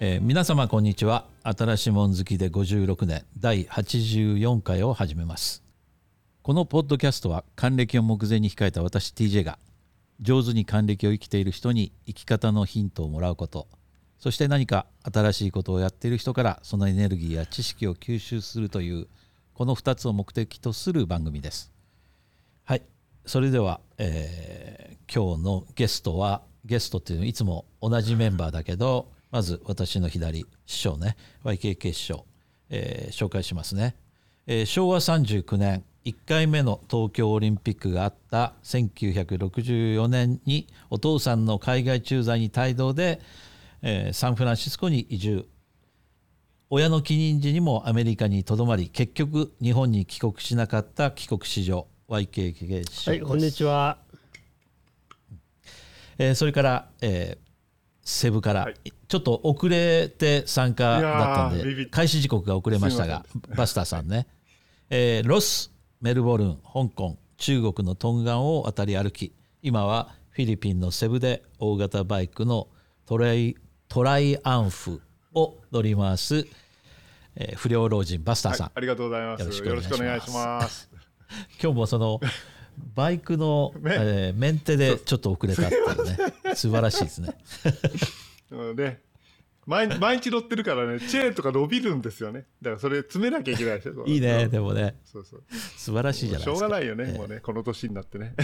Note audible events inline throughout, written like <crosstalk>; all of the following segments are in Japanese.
えー皆様こんにちは。新しいもん好きで56年第84回を始めます。このポッドキャストは還暦を目前に控えた私 TJ が上手に還暦を生きている人に生き方のヒントをもらうこと。そして何か新しいことをやっている人からそのエネルギーや知識を吸収するというこの2つを目的とする番組です。はい。それでは、えー今日のゲストはゲストっていうのはいつも同じメンバーだけどまず私の左師匠ね YKK 師匠、えー紹介しますね、えー昭和39年1回目の東京オリンピックがあった1964年にお父さんの海外駐在に帯同で、えーサンフランシスコに移住。親の帰任時にもアメリカにとどまり結局日本に帰国しなかった帰国子女 YKK 師匠はい、こんにちは。えーそれから、えーセブから、はい。ちょっと遅れて参加だったんで開始時刻が遅れましたがバスターさんね、えーロスメルボルン香港中国のトンガンを渡り歩き今はフィリピンのセブで大型バイクのトライトライアンフを乗り回す、えー不良老人バスターさん、ありがとうございます。よろしくお願いします。<laughs> 今日もそのバイクの、ねえーメンテでちょっと遅れたっていうね素晴らしいですね。うんで毎毎日乗ってるからね、チェーンとか伸びるんですよね。だからそれ詰めなきゃいけないでしょ。<laughs> いいね、うんでもね、そうそう。素晴らしいじゃないしょですか。うがないよね、ええもうね、この年になってね。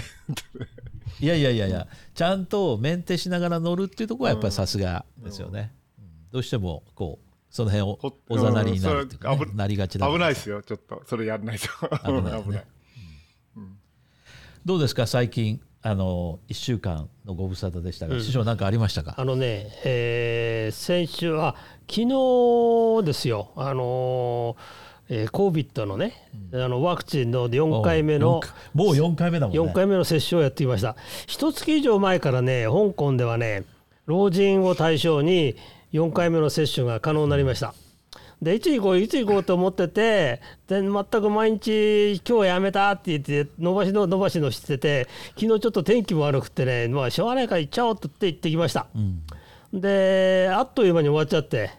いやいやいやいや、ちゃんとメンテしながら乗るっていうところはやっぱりさすがですよね。うんどうしてもこうその辺をほおざなりになるっていうか、なりがちだ危ないですよ、ちょっと。それやんないと。危ないよね <laughs> 危ない。どうですか？最近あの1週間のご無沙汰でしたが、師匠何かありましたか？あのね、えー先週、あ昨日ですよ、あのーえー、COVID のね、あのワクチンの4回目のもう4回目だもんね。4回目の接種をやってきました。一月以上前からね、香港ではね、老人を対象に4回目の接種が可能になりました。でいつ行こういつ行こうと思っててで全く毎日今日やめたって言って伸ばしの伸ばしのしてて昨日ちょっと天気も悪くてねまあしょうがないから行っちゃおうって言って行ってきました。であっという間に終わっちゃって、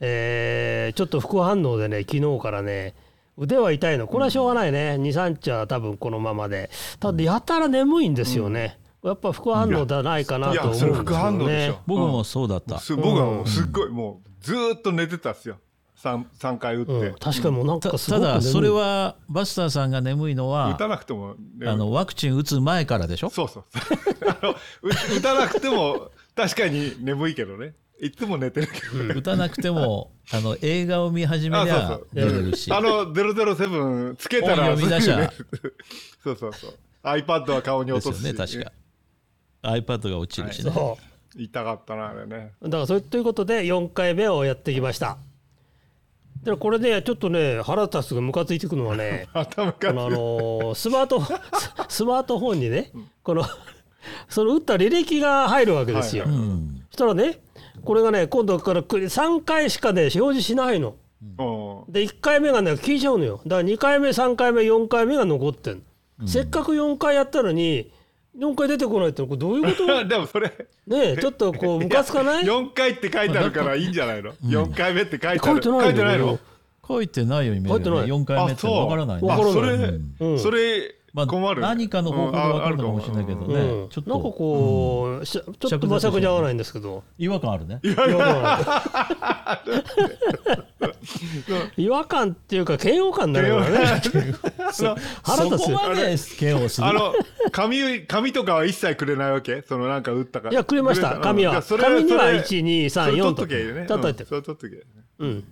えーちょっと副反応でね昨日からね腕は痛いの。これはしょうがないね。23日は多分このままで。ただやたら眠いんですよね、やっぱ副反応ではないかないと思うんですよね。僕もそうだった、す僕はもうすっごい、もうずーっと寝てたっすよ。3, 三回打って。うん、確かにもうなんたかすごく眠いただそれはバスターさんが眠いの打はたなくても、ね。あのワクチン打つ前からでしょ？そうそう。<laughs> あのう打たなくても確かに眠いけどね。いつも寝てるけど。打たなくてもあの映画を見始めりゃあそうそう。寝れるし。あの007つけたら本読み出しゃ。<laughs> そうそうそう。iPad は顔に落とすし、ね確か。iPad が落ちるしね、そ痛かったなあれね。うだからそれということで4回目をやってきましたでこれねちょっとね腹立つがムカついてくるのはね <laughs> 頭かこのあのースマートス <laughs> スマートフォンにねこのその打った履歴が入るわけですよ、はいうん。そしたらねこれがね今度から3回しかね表示しないの。うん。で1回目がね消えちゃうのよ。だから2回目3回目4回目が残ってんの、せっかく4回やったのに4回出てこないってこれどういうこと？<laughs> でもそれねえちょっとこうムカつかない？4回って書いてあるからいいんじゃないの、<laughs> 4回？目って書いてある。書いてない書いてないの？書いてないように見えるよね。書いてない。4回目ってわからないね。わからない。それ、うん。それまあ、困る、何かの方法で分かるのかもしれないけどね、うん。ちょっなんかとこう、しちょっとまさくに合わないんですけど。違和感あるね。違和感。違和感っていうか嫌悪感になるからね。そ <laughs> 腹立つそこまで嫌悪する？あの紙紙とかは一切くれないわけ？そのなんか打ったか。らいやくれました。く紙は。紙にはそれ1234それ取っととけよね。取っといて。うん。それ取っとけよね。うん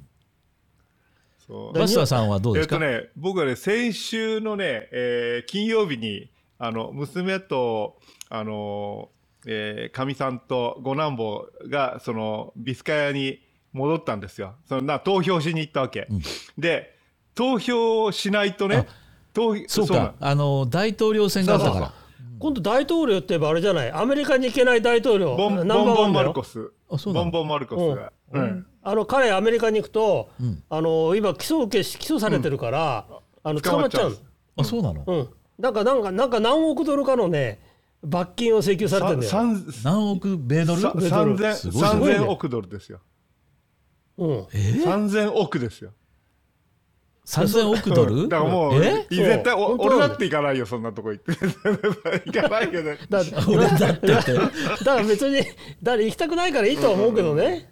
バスターさんはどうですか、えっとね、僕はね、先週のね、えー金曜日に、あの、娘と、あの、えーかみさんと五男坊が、その、ビスカヤに戻ったんですよ。そのな、投票しに行ったわけ。で、投票しないとね、投票、そうなかあの大統領選があったから。今度大統領って言えばあれじゃない？アメリカに行けない大統領。ボンボンボンマルコス。あそうなの？ボンボンマルコスが。うん。あの彼アメリカに行くと、ん。あの今起訴受けし起訴されてるから、あの捕まっちゃう。のあそうなの、うん。なんかなんかなんか何億ドルかのね罰金を請求されてるんだよ。さん何億米ドル？さ米ドル。3000すごいすごいね3000億ドルですよ。うん、3000億ですよ。3000億ドル？だからもう、絶対俺だって行かないよ、そんなとこ行って。行かないけど。だ俺だってって。だから別にだから行きたくないからいいとは思うけどね、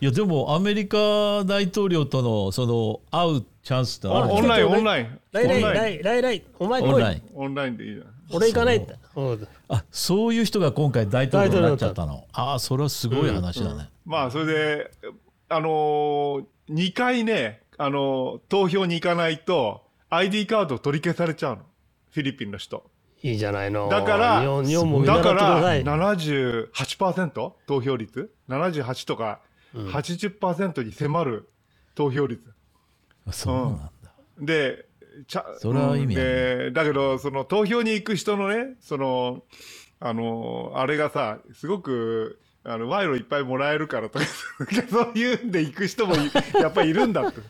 いやでもアメリカ大統領とのその会うチャンスってあるオンライン、オンライン。来来オンライン。来来来お前来い。オンライン。オンラインでいいじゃん。俺行かないって、う。ん、あそういう人が今回大統領になっちゃったの。ああそれはすごい話だね、まあ、それで、あのー、2回ね、あのー投票に行かないと、ID カード取り消されちゃうの。フィリピンの人。いいじゃないのだから日本日本も見習だかってくださらい78%投票率 ?78 とか80%に迫る投票率。そうなんだ、で、ちゃそれは意味でだけど、その投票に行く人のね、その、あの、あれがさ、すごく、あの賄賂いっぱいもらえるからとか、<laughs> そういうんで行く人もいやっぱりいるんだって。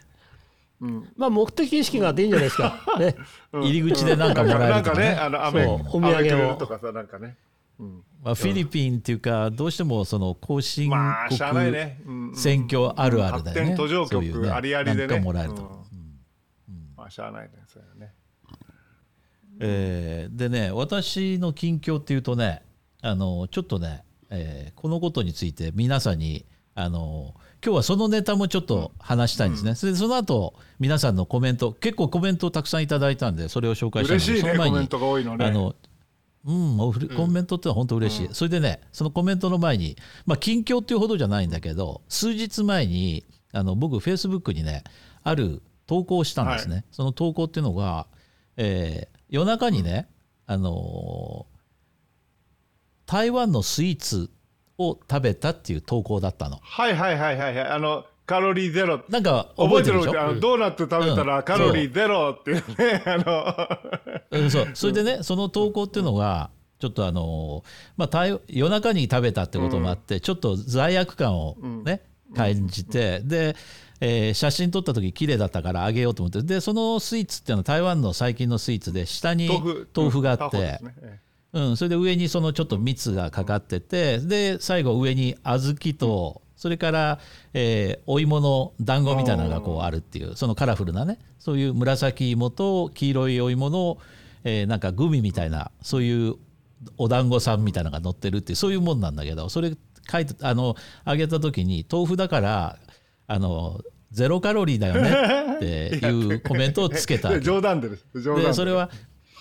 まあ目的意識があっていいんじゃないですか、<laughs> ね、うん。入り口でなんかもらえなんかね、るとかねあの、お土産を。とかさ、なんかね。うん。まあ、フィリピンっていうかどうしてもその後進国ね。うんうん。選挙あるあるだよね、途上そういう国ありありでね。もらえると、うん。まあ、しゃあないね、そういうのね。えーでね私の近況っていうとねあのちょっとね、えーこのことについて皆さんにあの今日はそのネタもちょっと話したいんですね、それでその後皆さんのコメント結構コメントをたくさんいただいたんでそれを紹介したいので嬉しいね、コメントが多いのね。あのうん、コメントってのは本当嬉しい、それでねそのコメントの前に、まあ、近況っていうほどじゃないんだけど数日前にあの僕フェイスブックにねある投稿をしたんですね、その投稿っていうのが、えー夜中にね、あのー台湾のスイーツを食べたっていう投稿だったの。はいはいはいはいはい。あの、カロリーゼロ。なんか覚覚えてるでしょ？えてるあのドーナツ食べたらカロリーゼロっていうね、あの、<laughs> うんそう。それでねその投稿っていうのがちょっとあのまあ台夜中に食べたってこともあって、ちょっと罪悪感をね、感じてで、えー写真撮った時綺麗だったからあげようと思って。でそのスイーツっていうのは台湾の最近のスイーツで下に豆腐。があって。タホで、すね。えうん、それで上にそのちょっと蜜がかかっててで最後上に小豆とそれから、えーお芋の団子みたいなのがこうあるっていうそのカラフルなねそういう紫芋と黄色いお芋の、えーなんかグミみたいなそういうお団子さんみたいなのが乗ってるっていうそういうもんなんだけどそれ書いてあのあげた時に豆腐だからあのゼロカロリーだよねっていう <laughs> コメントをつけた冗談でです。冗談でそれは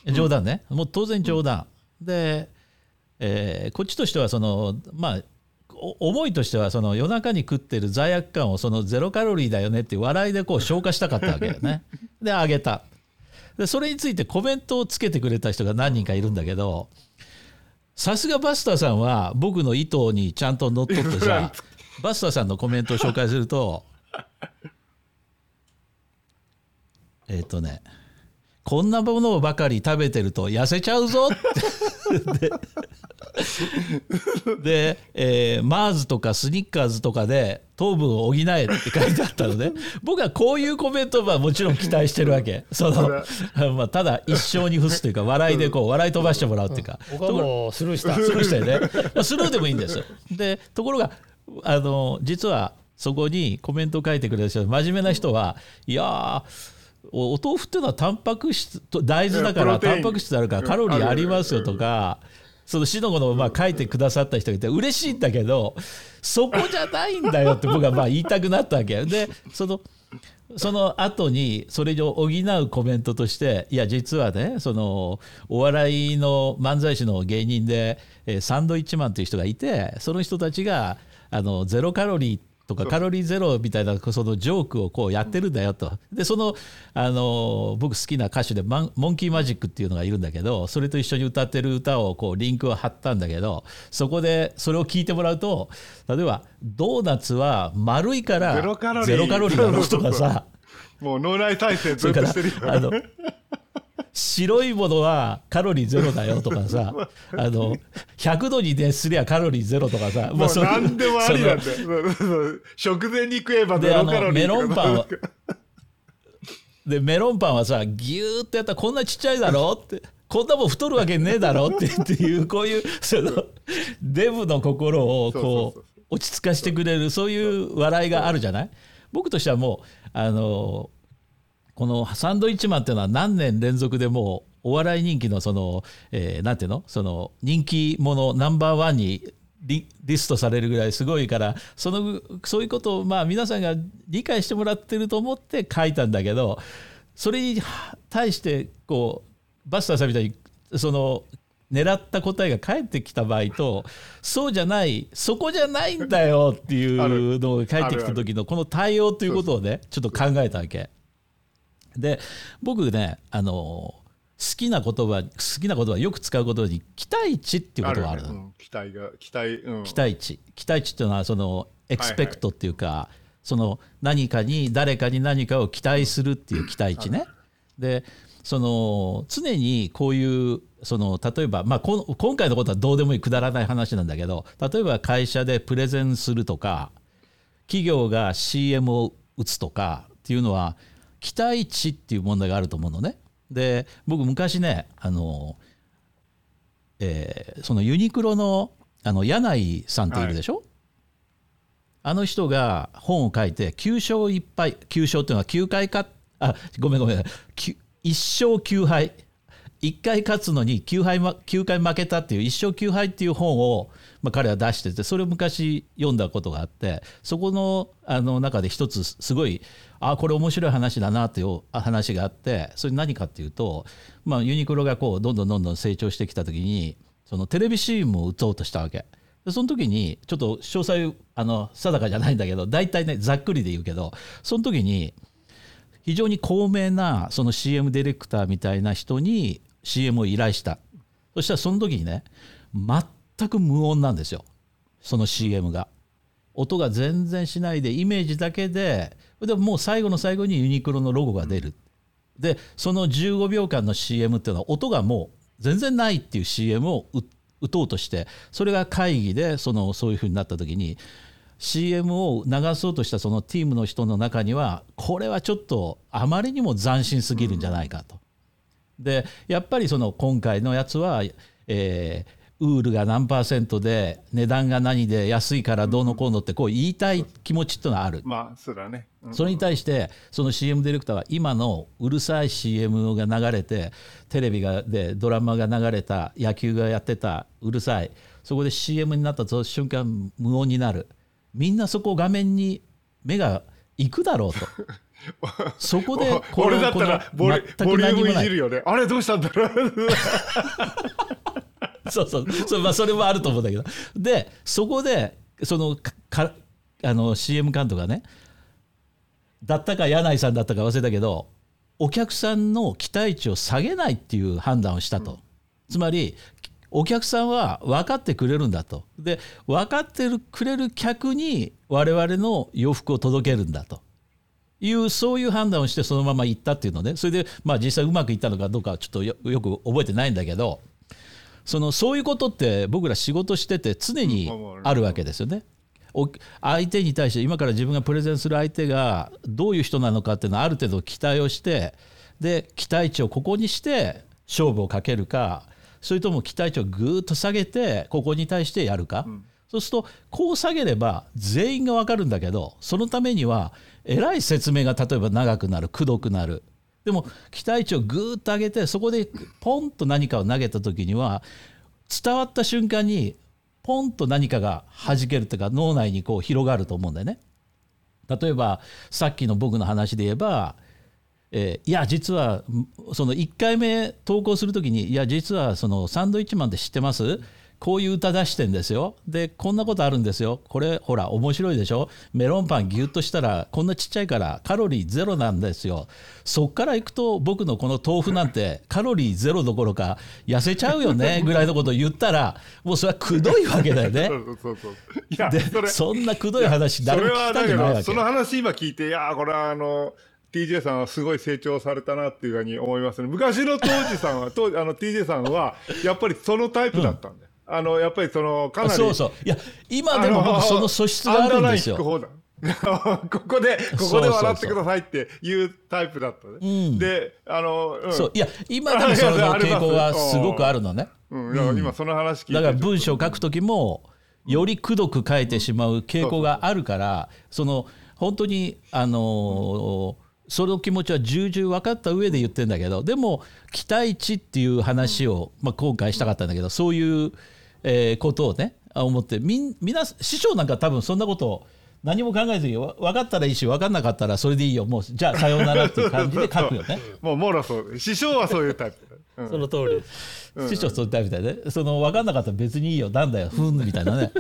冗談ね、もう当然冗談、で、えーこっちとしてはそのまあお思いとしてはその夜中に食ってる罪悪感をそのゼロカロリーだよねって笑いでこう消化したかったわけよね。<laughs> であげた。でそれについてコメントをつけてくれた人が何人かいるんだけどさすがバスターさんは僕の意図にちゃんと乗っ取ってさ <laughs> バスターさんのコメントを紹介すると <laughs> えっ、とねこんなものばかり食べてると痩せちゃうぞって。で <laughs> で、えーマーズとかスニッカーズとかで糖分を補えって書いてあったのね。僕はこういうコメントはもちろん期待してるわけ。その、まあ、ただ一生に付すというか笑いでこう笑い飛ばしてもらうっていうか、僕はもうスルーした。スルーしたよね、まあ、スルーでもいいんですよ。でところがあの実はそこにコメントを書いてくれる人真面目な人はいやーおお豆腐っていうのはタンパク質と大豆だからタンパク質あるからカロリーありますよとかそのしのごのまあ書いてくださった人がいて嬉しいんだけどそこじゃないんだよって僕はまあ言いたくなったわけ。でそのその後にそれを補うコメントとしていや実はねそのお笑いの漫才師の芸人でえーサンドイッチマンという人がいてその人たちがあのゼロカロリーとかカロリーゼロみたいなそのジョークをこうやってるんだよとでそのあの僕好きな歌手でマンモンキーマジックっていうのがいるんだけどそれと一緒に歌ってる歌をこうリンクを貼ったんだけどそこでそれを聞いてもらうと例えばドーナツは丸いからゼロカロリーだろとかさ <laughs> もう脳内再生ずっとしてるよ。あの白いものはカロリーゼロだよとかさ <laughs> あの100度に熱すりゃカロリーゼロとかさ、もうその何でもありなんそだよ。食前に食えばゼであロカロリーのメロンパンはでメロンパンはさギューってやったらこんなちっちゃいだろってこんなもん太るわけねえだろって <laughs> っていうこういうそのデブの心をこう落ち着かしてくれるそういう笑いがあるじゃない？僕としてはもうあのこのサンドイッチマンっていうのは何年連続でもうお笑い人気のその、えーなんていうの？その人気者ナンバーワンにリリストされるぐらいすごいからそのそういうことをまあ皆さんが理解してもらってると思って書いたんだけどそれに対してこうバスターさんみたいにその狙った答えが返ってきた場合とそうじゃないそこじゃないんだよっていうのが返ってきた時のこの対応ということをねちょっと考えたわけ。で僕ねあの好きな言葉好きな言葉よく使う言葉に期待値っていうことがあるね。うん期待が期待、うん、期待値。期待値っていうのはそのエクスペクトっていうか、その何かに誰かに何かを期待するっていう期待値ね。でその常にこういうその例えば、まあ、この今回のことはどうでもいいくだらない話なんだけど例えば会社でプレゼンするとか企業が CM を打つとかっていうのは期待値っていう問題があると思うのね。で僕昔ねあの、えーそのユニクロのあの柳井さんっているでしょ、あの人が本を書いて9勝1敗9勝っていうのは9回かあごめんごめん。きゅ1勝9敗。1回勝つのに9敗、ま、9回負けたっていう1勝9敗っていう本を、まあ、彼は出しててそれを昔読んだことがあってそこのあの中で一つすごいあこれ面白い話だなっていう話があってそれ何かっていうと、まあ、ユニクロがこうどんどんどんどん成長してきた時にそのテレビ CM を打とうとしたわけ。でその時にちょっと詳細あの定かじゃないんだけど大体ねざっくりで言うけどその時に非常に高名なその CM ディレクターみたいな人に CM を依頼した。そしたらその時にね全く無音なんですよ。その CM が。音が全然しないでイメージだけででもう最後の最後にユニクロのロゴが出るでその15秒間の CM っていうのは音がもう全然ないっていう CM を打とうとしてそれが会議でそのそういうふうになった時に CM を流そうとしたそのチームの人の中にはこれはちょっとあまりにも斬新すぎるんじゃないかと。でやっぱりその今回のやつは、えーウールが何パーセントで値段が何で安いからどうのこうのってこう言いたい気持ちっていうのはある。まあそうだね、うん。それに対してその CM ディレクターは今のうるさい CM が流れてテレビがでドラマが流れた野球がやってたうるさいそこで CM になった瞬間無音になる。みんなそこ画面に目が行くだろうと。<laughs> そこでこ俺だったらボリボリュームいじるよね。あれどうしたんだろう <laughs> <laughs> そうそう。そ、まあ、それもあると思うんだけど。でそこでそのかあの CM 監督がねだったか柳井さんだったか忘れたけどお客さんの期待値を下げないっていう判断をしたと、つまりお客さんは分かってくれるんだと。で分かってるくれる客に我々の洋服を届けるんだと。いうそういう判断をしてそのまま行ったっていうのね。それでまあ実際うまくいったのかどうかちょっとよく覚えてないんだけど。そのそういうことって僕ら仕事してて常にあるわけですよね。お相手に対して今から自分がプレゼンする相手がどういう人なのかっていうのはある程度期待をしてで期待値をここにして勝負をかけるかそれとも期待値をぐーっと下げてここに対してやるか、そうするとこう下げれば全員が分かるんだけどそのためにはえらい説明が例えば長くなるくどくなるでも期待値をぐーっと上げてそこでポンと何かを投げた時には伝わった瞬間にポンと何かが弾けるというか脳内にこう広がると思うんだよね。例えばさっきの僕の話で言えば、えーいや実はその1回目投稿する時にいや実はそのサンドイッチマンって知ってます？こういう歌出してんですよ。でこんなことあるんですよ。これほら面白いでしょ？メロンパンギュッとしたらこんなちっちゃいからカロリーゼロなんですよ。そっからいくと僕のこの豆腐なんてカロリーゼロどころか痩せちゃうよね <laughs> ぐらいのことを言ったらもうそれはくどいわけだよね。<laughs> そうそうそうでそれそんなくどい話そ誰も聞きたくないわけ。どその話今聞いていやーこれはあの TJ さんはすごい成長されたなっていうふうに思いますね。昔の当時さんは当時あの TJ さんはやっぱりそのタイプだったんだよ、あのやっぱりそのかなりそうそう。いや今でも僕その素質があるんですよ。ここでここで笑ってくださいっていうタイプだったね、であの、うん。そう。いや今でもその傾向がすごくあるのね。うん、だから今その話聞いてだから文章を書く時もよりくどく書いてしまう傾向があるからその本当にあのその気持ちは重々分かった上で言ってんだけどでも期待値っていう話を、まあ、今回したかったんだけどそういう、えー、ことをね思ってみん皆師匠なんか多分そんなことを何も考えずに分かったらいいし分かんなかったらそれでいいよ。もうじゃあさようならっていう感じで <laughs> 書くよね。もうもろそう。師匠はそういうタイプ、うん、その通り師匠そういうタイプだよね。その分かんなかったら別にいいよ。なんだよ。ふんみたいなね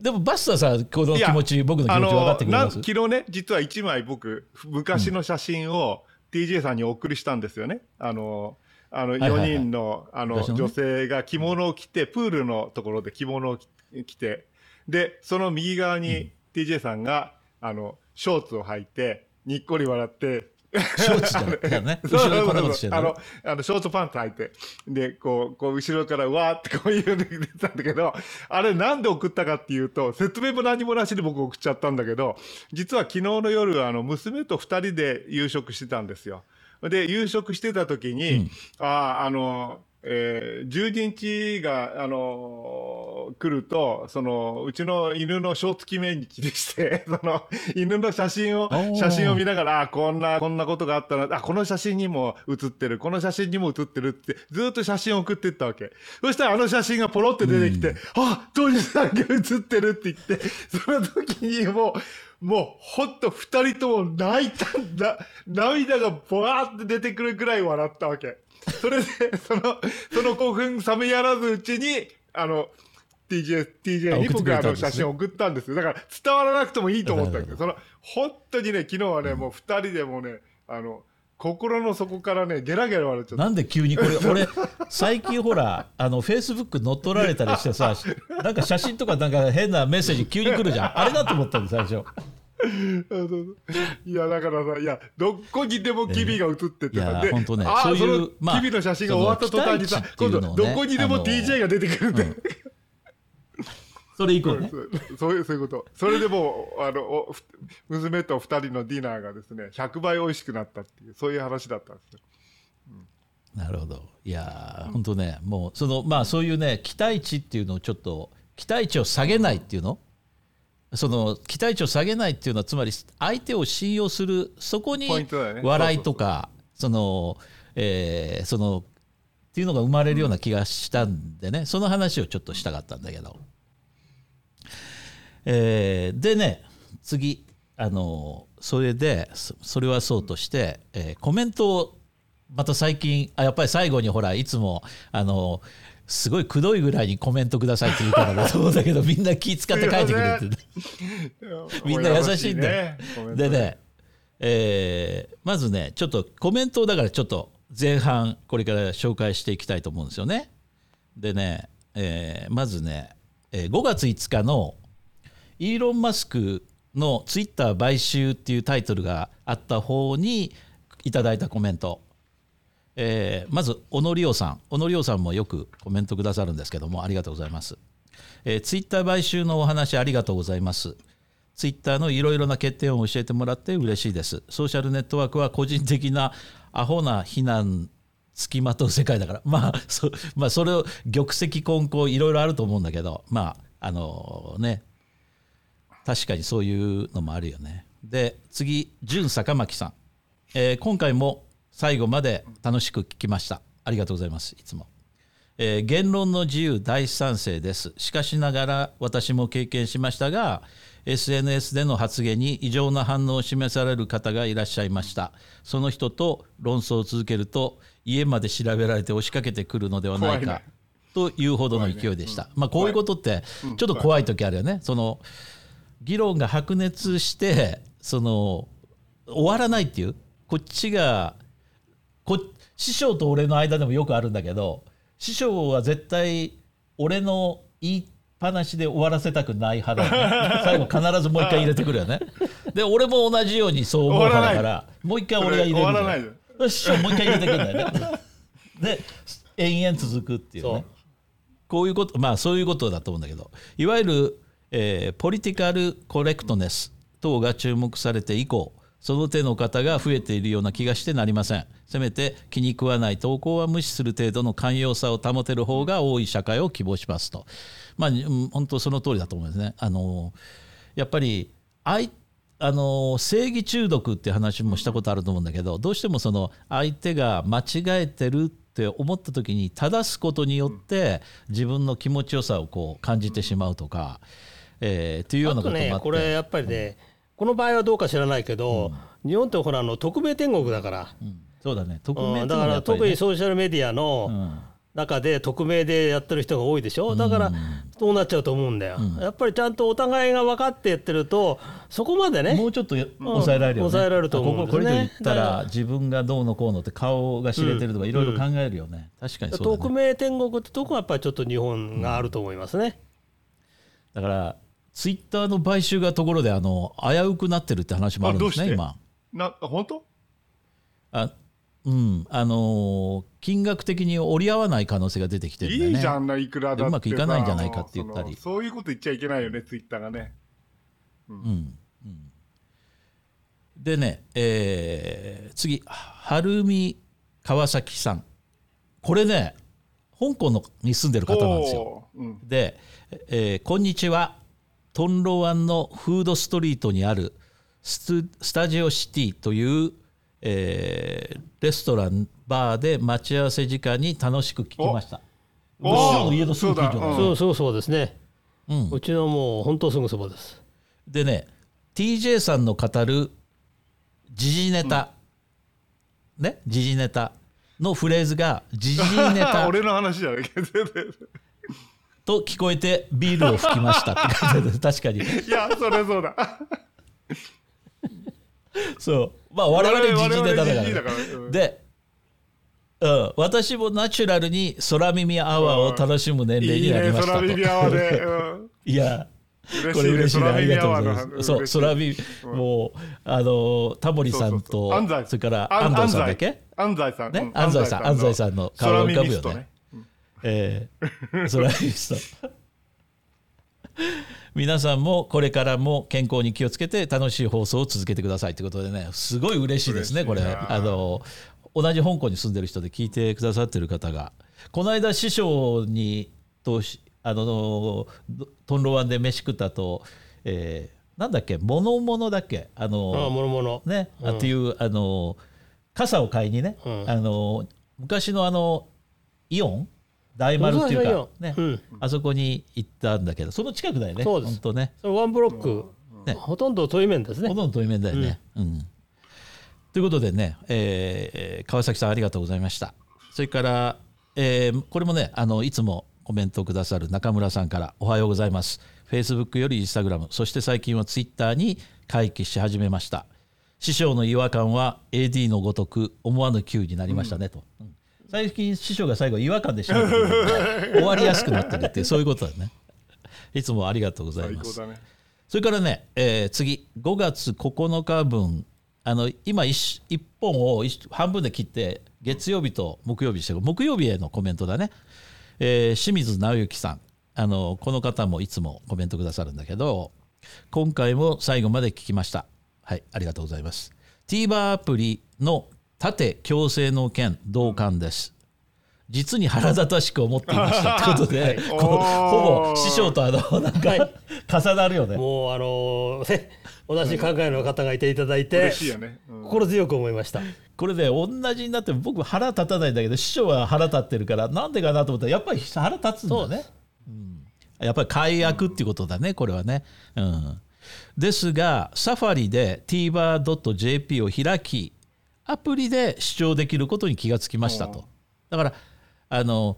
でもバスターさんこの気持ち僕の気持ち分かってくれます？昨日ね実は1枚僕昔の写真を TJ さんにお送りしたんですよね。あのあの4人の,、あの女性が着物を着てプールのところで着物を着てでその右側に TJ さんが、あのショーツを履いてにっこり笑ってショーツじゃね。<laughs> 後ろでこんなことしてるあの、あの、ショートパンツ履いて、で、こう、こう、後ろからわーってこういうの出てたんだけど、あれなんで送ったかっていうと、説明も何もなしで僕送っちゃったんだけど、実は昨日の夜、あの、娘と二人で夕食してたんですよ。で、夕食してた時に、うん、ああ、あの、えー、12日が、あのー、来ると、その、うちの犬の小月命日でして、<laughs> その、犬の写真を、写真を見ながら、あ、こんな、こんなことがあったな、あ、この写真にも写ってる、この写真にも写ってるって、ずっと写真を送っていったわけ。そしたらあの写真がポロって出てきて、うん、あ、当時さんが写ってるって言って、その時にもう、もう、ほんと二人とも泣いたんだ。涙がボワーって出てくるくらい笑ったわけ。それで、その、その興奮冷めやらずうちに、あの、TJ、TJ に僕あの写真を送ったんですよ。だから伝わらなくてもいいと思ったけど、その、本当にね、昨日はね、もう二人でもね、あの、心の底からね、ゲラゲラ笑っちゃった。なんで急にこれ、俺、最近ほら、あの、フェイスブック乗っ取られたりしてさ、なんか写真とかなんか変なメッセージ急に来るじゃん。あれだと思ったん最初。<laughs> いやだからさいやどこにでもキビが映っててさ、で本当ねあそういうキビの写真が終わった途端にさ、今度どこにでも TJ が出てくるんで、それ以降ね。そういうそういうこと。それでもうあの娘と2人のディナーがですね100倍美味しくなったっていうそういう話だったんですよ。なるほど。いや本当ねもうそのまあそういうね期待値っていうのをちょっと期待値を下げないっていうの、その期待値を下げないっていうのはつまり相手を信用するそこに笑いとかそのえそのっていうのが生まれるような気がしたんでね。その話をちょっとしたかったんだけど、えー、でね次あのそれでそれはそうとして、えー、コメントをまた最近あやっぱり最後にほらいつもあのすごいくどいぐらいにコメントくださいって言うからだと思うんだけどみんな気使って書いてくれて、<laughs> みんな優しいんだよ。でね、えー、まずねちょっとコメントをだからちょっと前半これから紹介していきたいと思うんですよね。でね、えー、まずね、えー、5月5日のイーロン・マスクのツイッター買収っていうタイトルがあった方にいただいたコメントえー、まず小野理央さん。小野理央さんもよくコメントくださるんですけどもありがとうございます、えー、ツイッター買収のお話ありがとうございます。ツイッターのいろいろな欠点を教えてもらって嬉しいです。ソーシャルネットワークは個人的なアホな非難つきまとう世界だから。<laughs> まあそ,、まあ、それを玉石混交いろいろあると思うんだけど。まああのね。確かにそういうのもあるよね。で次純坂巻さん、えー、今回も最後まで楽しく聞きました。ありがとうございます。いつも、えー、言論の自由大賛成です。しかしながら私も経験しましたが SNS での発言に異常な反応を示される方がいらっしゃいました。その人と論争を続けると家まで調べられて押しかけてくるのではないか、というほどの勢いでした、ね、まあこういうことってちょっと怖い時あるよね、その議論が白熱してその終わらないっていうこっちがこ師匠と俺の間でもよくあるんだけど師匠は絶対俺の言いっぱなしで終わらせたくない派だよね。<laughs> 最後必ずもう一回入れてくるよね。で俺も同じようにそう思う派だからもう一回俺が入れる師匠もう一回入れてくるんだよね。で延々続くっていうね。こういうことまあそういうことだと思うんだけどいわゆる、えー、ポリティカルコレクトネス等が注目されて以降その手の方が増えているような気がしてなりません。せめて気に食わない投稿は無視する程度の寛容さを保てる方が多い社会を希望しますと。まあ本当その通りだと思いますね。あのやっぱり相あの正義中毒って話もしたことあると思うんだけどどうしてもその相手が間違えてるって思った時に正すことによって自分の気持ちよさをこう感じてしまうとか、えー、っていうようなこともあって。ねこれやっぱりね、この場合はどうか知らないけど、日本ってほらあの匿名天国だから、うん。そうだね。匿名うんだから特にソーシャルメディアの中で匿名でやってる人が多いでしょ？だからそうなっちゃうと思うんだよ、やっぱりちゃんとお互いが分かってやってるとそこまでねもうちょっと抑えられるよね、抑えられると思うんですね。こここれ言ったらら自分がどうのこうのって顔が知れてるとかいろいろ考えるよね、確かにそうだ匿ね名天国ってとこはやっぱりちょっと日本があると思いますね、だからツイッターの買収がところであの危うくなってるって話もあるんですね今。な本当？あうんあのー金額的に折り合わない可能性が出てきてるんだよね。いいじゃんないくらだってさうまくいかないんじゃないかって言ったり。そういうこと言っちゃいけないよねツイッターがね。うん。うんでね、えー次晴海川崎さん。これね香港のに住んでる方なんですよ。うん。で、えーこんにちはトンロワンのフードストリートにあるスタジオシティという、えーレストランバーで待ち合わせ時間に楽しく聞きました。お私の家のすぐ近所なんですよそうだ。うんそうそうそうですね、うん。うちのもう本当すぐそばです。でね TJ さんの語る時事ネタ、ね？時事ネタのフレーズが時事ネタ。<laughs> 俺の話じゃない。けどと聞こえてビールを吹きましたって書いてある確かに。いやそれそうだ。そう。まあ我々時事ネタだから,、我々時事だから。うん。で、うん、私もナチュラルに空耳アワーを楽しむ年齢いいねになりましたと、空耳アワーで、うん。いや嬉これ嬉しいね。ありがとうございます。そう空耳もうあのタモリさんとそれからあ安藤さんだっけ？安西さん、ね？うん。安西さん安西さんの顔が浮かぶよねえー、ソラミスト皆さんもこれからも健康に気をつけて楽しい放送を続けてくださいということでねすごい嬉しいですねこれ。あの同じ香港に住んでる人で聞いてくださってる方が。この間師匠にとしあのトンロワンで飯食ったと、えーなんだっけ物物だっけ？あのああもろもろね、あっていうあの傘を買いにね、うん。あの昔のあのイオン？大丸っていうかね。うん。あそこに行ったんだけどその近くだよね。そうです。本当ね。それワンブロック、ね。ほとんど遠い面ですね。ほとんど遠い面だよね、うん。ということでね、えー川崎さんありがとうございました。それから、えーこれもねあのいつもコメントをくださる中村さんからおはようございます。Facebook より Instagram そして最近は Twitter に回帰し始めました。師匠の違和感は AD のごとく思わぬ急になりましたねと、うん最近師匠が最後違和感で締めてくれるので終わりやすくなってるってそういうことだね。いつもありがとうございます。ね。それからね、えー次5月9日分。あの今 1, 一本を一半分で切って月曜日と木曜日してる木曜日へのコメントだね、えー清水直之さん。あのこの方もいつもコメントくださるんだけど今回も最後まで聞きました。はいありがとうございます。TVer アプリの縦強制の件同感です。実に腹立たしく思っていました。ということで、こうほぼ師匠とあのなんか重なるよね。もうあのね <laughs> 同じ考えの方がいていただいて嬉しいよね、うん。心強く思いました。これで同じになっても僕腹立たないんだけど師匠は腹立ってるからなんでかなと思ったらやっぱり腹立つんだね。うん。やっぱり解約っていうことだねこれはね。うん、ですがサファリで TVer.jp を開きアプリで視聴できることに気がつきましたと。だからあの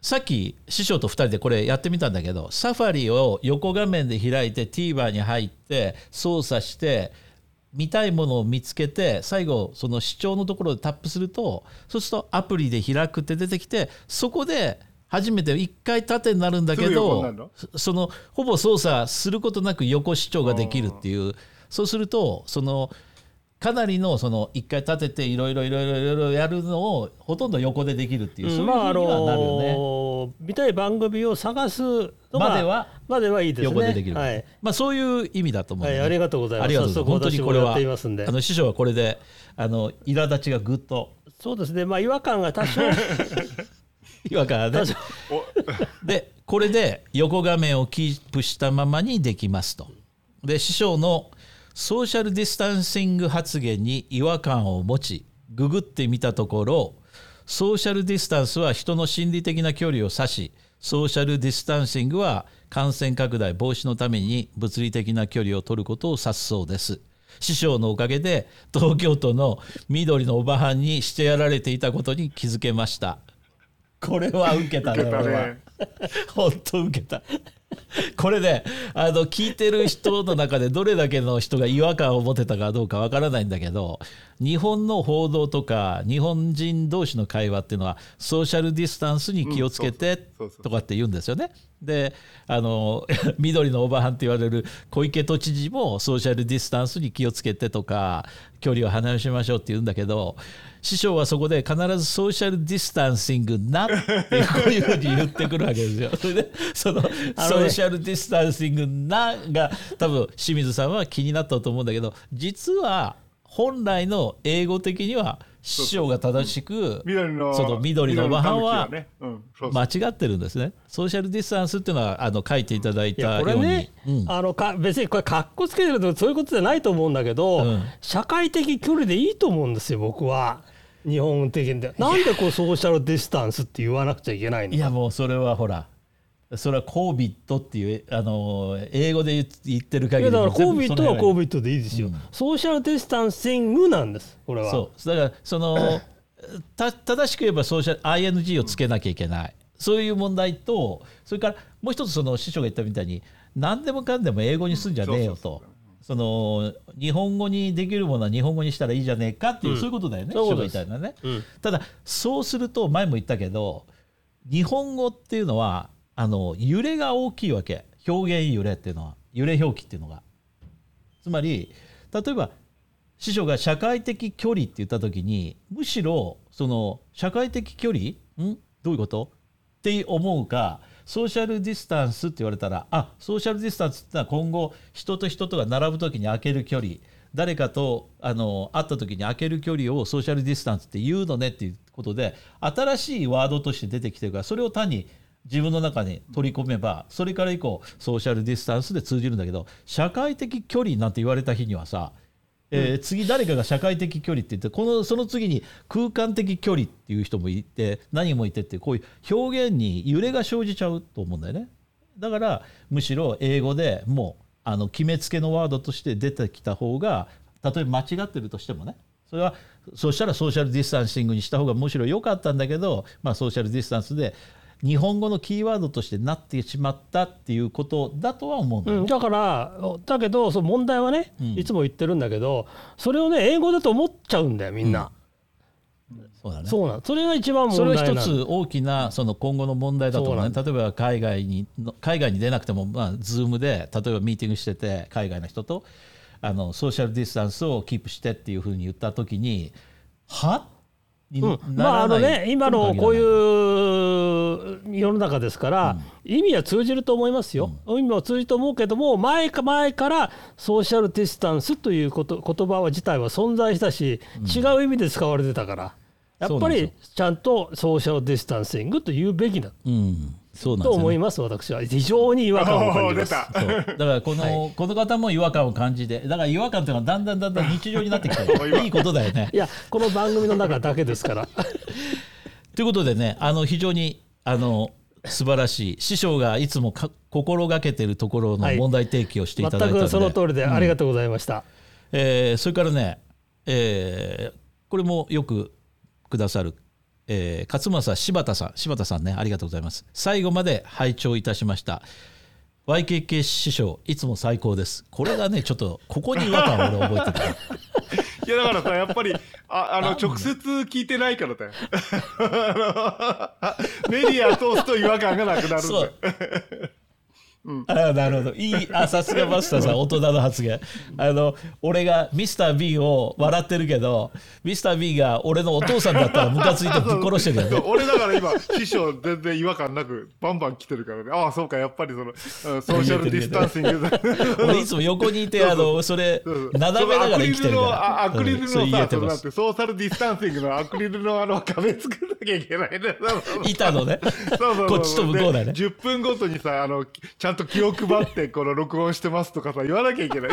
さっき師匠と2人でこれやってみたんだけどサファリを横画面で開いて TVer に入って操作して見たいものを見つけて最後その視聴のところでタップするとそうするとアプリで開くって出てきてそこで初めて1回縦になるんだけどその？ほぼ操作することなく横視聴ができるっていう。そうするとそのかなりのその1回立てていろいろいろいろいろいろやるのをほとんど横でできるっていう、そういうふうにまああはなるよね。の見たい番組を探すまではまではいいですね。横でできる、はい。まあそういう意味だと思うね。はいありがとうございます。ありがとうございます。本当にこれはあの師匠はこれで。あの苛立ちがぐっと。そうですね。まあ違和感が多少。今からね。多少。でこれで横画面をキープしたままにできますと。で師匠のソーシャルディスタンシング発言に違和感を持ちググってみたところソーシャルディスタンスは人の心理的な距離を指しソーシャルディスタンシングは感染拡大防止のために物理的な距離を取ることを指すそうです。師匠のおかげで東京都の緑のおばはんにしてやられていたことに気づけました。これは受けたね <laughs> 本当受けた。これねあの聞いてる人の中でどれだけの人が違和感を持てたかどうかわからないんだけど日本の報道とか日本人同士の会話っていうのはソーシャルディスタンスに気をつけてとかって言うんですよね。であの <laughs> 緑のおばはんって言われる小池都知事もソーシャルディスタンスに気をつけてとか距離を離しましょうって言うんだけど師匠はそこで必ずソーシャルディスタンシングなってこういうふうに言ってくるわけですよ。それで <laughs> そのソーシャルディスタンシングなが多分清水さんは気になったと思うんだけど実は本来の英語的には師匠が正しく緑のその緑のおばは間違ってるんですね。ソーシャルディスタンスっていうのはあの書いていただいたように。これね、うん。あのか別にこれかっこつけてるとそういうことじゃないと思うんだけど、うん。社会的距離でいいと思うんですよ僕は日本的にでなんでこうソーシャルディスタンスって言わなくちゃいけないのいやもうそれはほらそれは COVID っていうあの英語で言言ってるいやだから限りも全部 COVID はその辺 COVID でいいですよ、ソーシャルディスタンシングなんですこれは。そう。だからその <coughs> た正しく言えばソーシャル ING をつけなきゃいけない。そういう問題とそれからもう一つその師匠が言ったみたいに何でもかんでも英語にすんじゃねえよと。その日本語にできるものは日本語にしたらいいじゃねえかっていう、そういうことだよねそういうことです。師匠が言ったのはね、うん。ただそうすると前も言ったけど日本語っていうのはあの揺れが大きいわけ。表現揺れっていうのは。揺れ表記っていうのが。つまり例えば師匠が社会的距離って言った時にむしろその社会的距離？ん？どういうこと？って思うかソーシャルディスタンスって言われたらあソーシャルディスタンスってのは今後人と人とが並ぶ時に空ける距離誰かとあの会った時に空ける距離をソーシャルディスタンスって言うのねっていうことで新しいワードとして出てきてるからそれを単に自分の中に取り込めばそれから以降ソーシャルディスタンスで通じるんだけど社会的距離なんて言われた日にはさえー次誰かが社会的距離って言ってこのその次に空間的距離っていう人もいて何もいてってこういう表現に揺れが生じちゃうと思うんだよね。だからむしろ英語でもうあの決めつけのワードとして出てきた方がたとえ間違ってるとしてもね。それはそうしたらソーシャルディスタンシングにした方がむしろ良かったんだけど、まあ、ソーシャルディスタンスで日本語のキーワードとしてなってしまったっていうことだとは思うんだよね。うん、だからだけどその問題はね、ん。いつも言ってるんだけどそれをね英語だと思っちゃうんだよみんな、そうだね。そうなんそれが一番それは問題なの。一つ大きなその今後の問題だと思うね。例えば海外にの海外に出なくても、まあ、Zoom で例えばミーティングしてて海外の人とあのソーシャルディスタンスをキープしてっていうふうに言った時には？にうん、なまああのね今のこういいう世の中ですから、意味は通じると思いますよ、意味は通じると思うけども前か前からソーシャルディスタンスということ言葉は自体は存在したし、違う意味で使われてたからやっぱりちゃんとソーシャルディスタンシングと言うべきだ。うんそうなんですよね。と思います私は。非常に違和感を感じます。だからこの、この方も違和感を感じてだから違和感っていうのはだんだんだんだん日常になってきた <laughs> いいことだよね。いやこの番組の中だけですから。ということでねあの非常にあの素晴らしい師匠がいつもか心がけてるところのはい。問題提起をしていただいたので、全くその通りでありがとうございました。えーそれからね、えーこれもよくくださる、えー勝正柴田さん柴田さんねありがとうございます。最後まで拝聴いたしました。YKK 師匠いつも最高です。これがね <laughs> ちょっとここに違和感を俺覚えてた <laughs> いやだからさやっぱりああの直接聞いてないからだよ。<laughs> メディア通すと違和感がなくなるんだよ。そうああなるほど。いいあさすがマスターさん大人の発言。あの俺がミスター B を笑ってるけどミスター B が俺のお父さんだったらムカついてぶっ殺してるよね。<laughs> 俺だから今師匠全然違和感なくバンバン来てるからね。ああそうかやっぱりそのうんソーシャルディスタンシング。だ <laughs> 俺いつも横にいてあのそれ斜めながら生きてるから。アクリルのあアクリルのうんそう言えさ、そのなんてソーシャルディスタンシングのアクリルのあの壁作らなきゃいけないね。板のね。そうそうそう。こっちと向こうだね。で10分ごとにさあのちゃんと気を配ってこの録音してますとかさ言わなきゃいけない。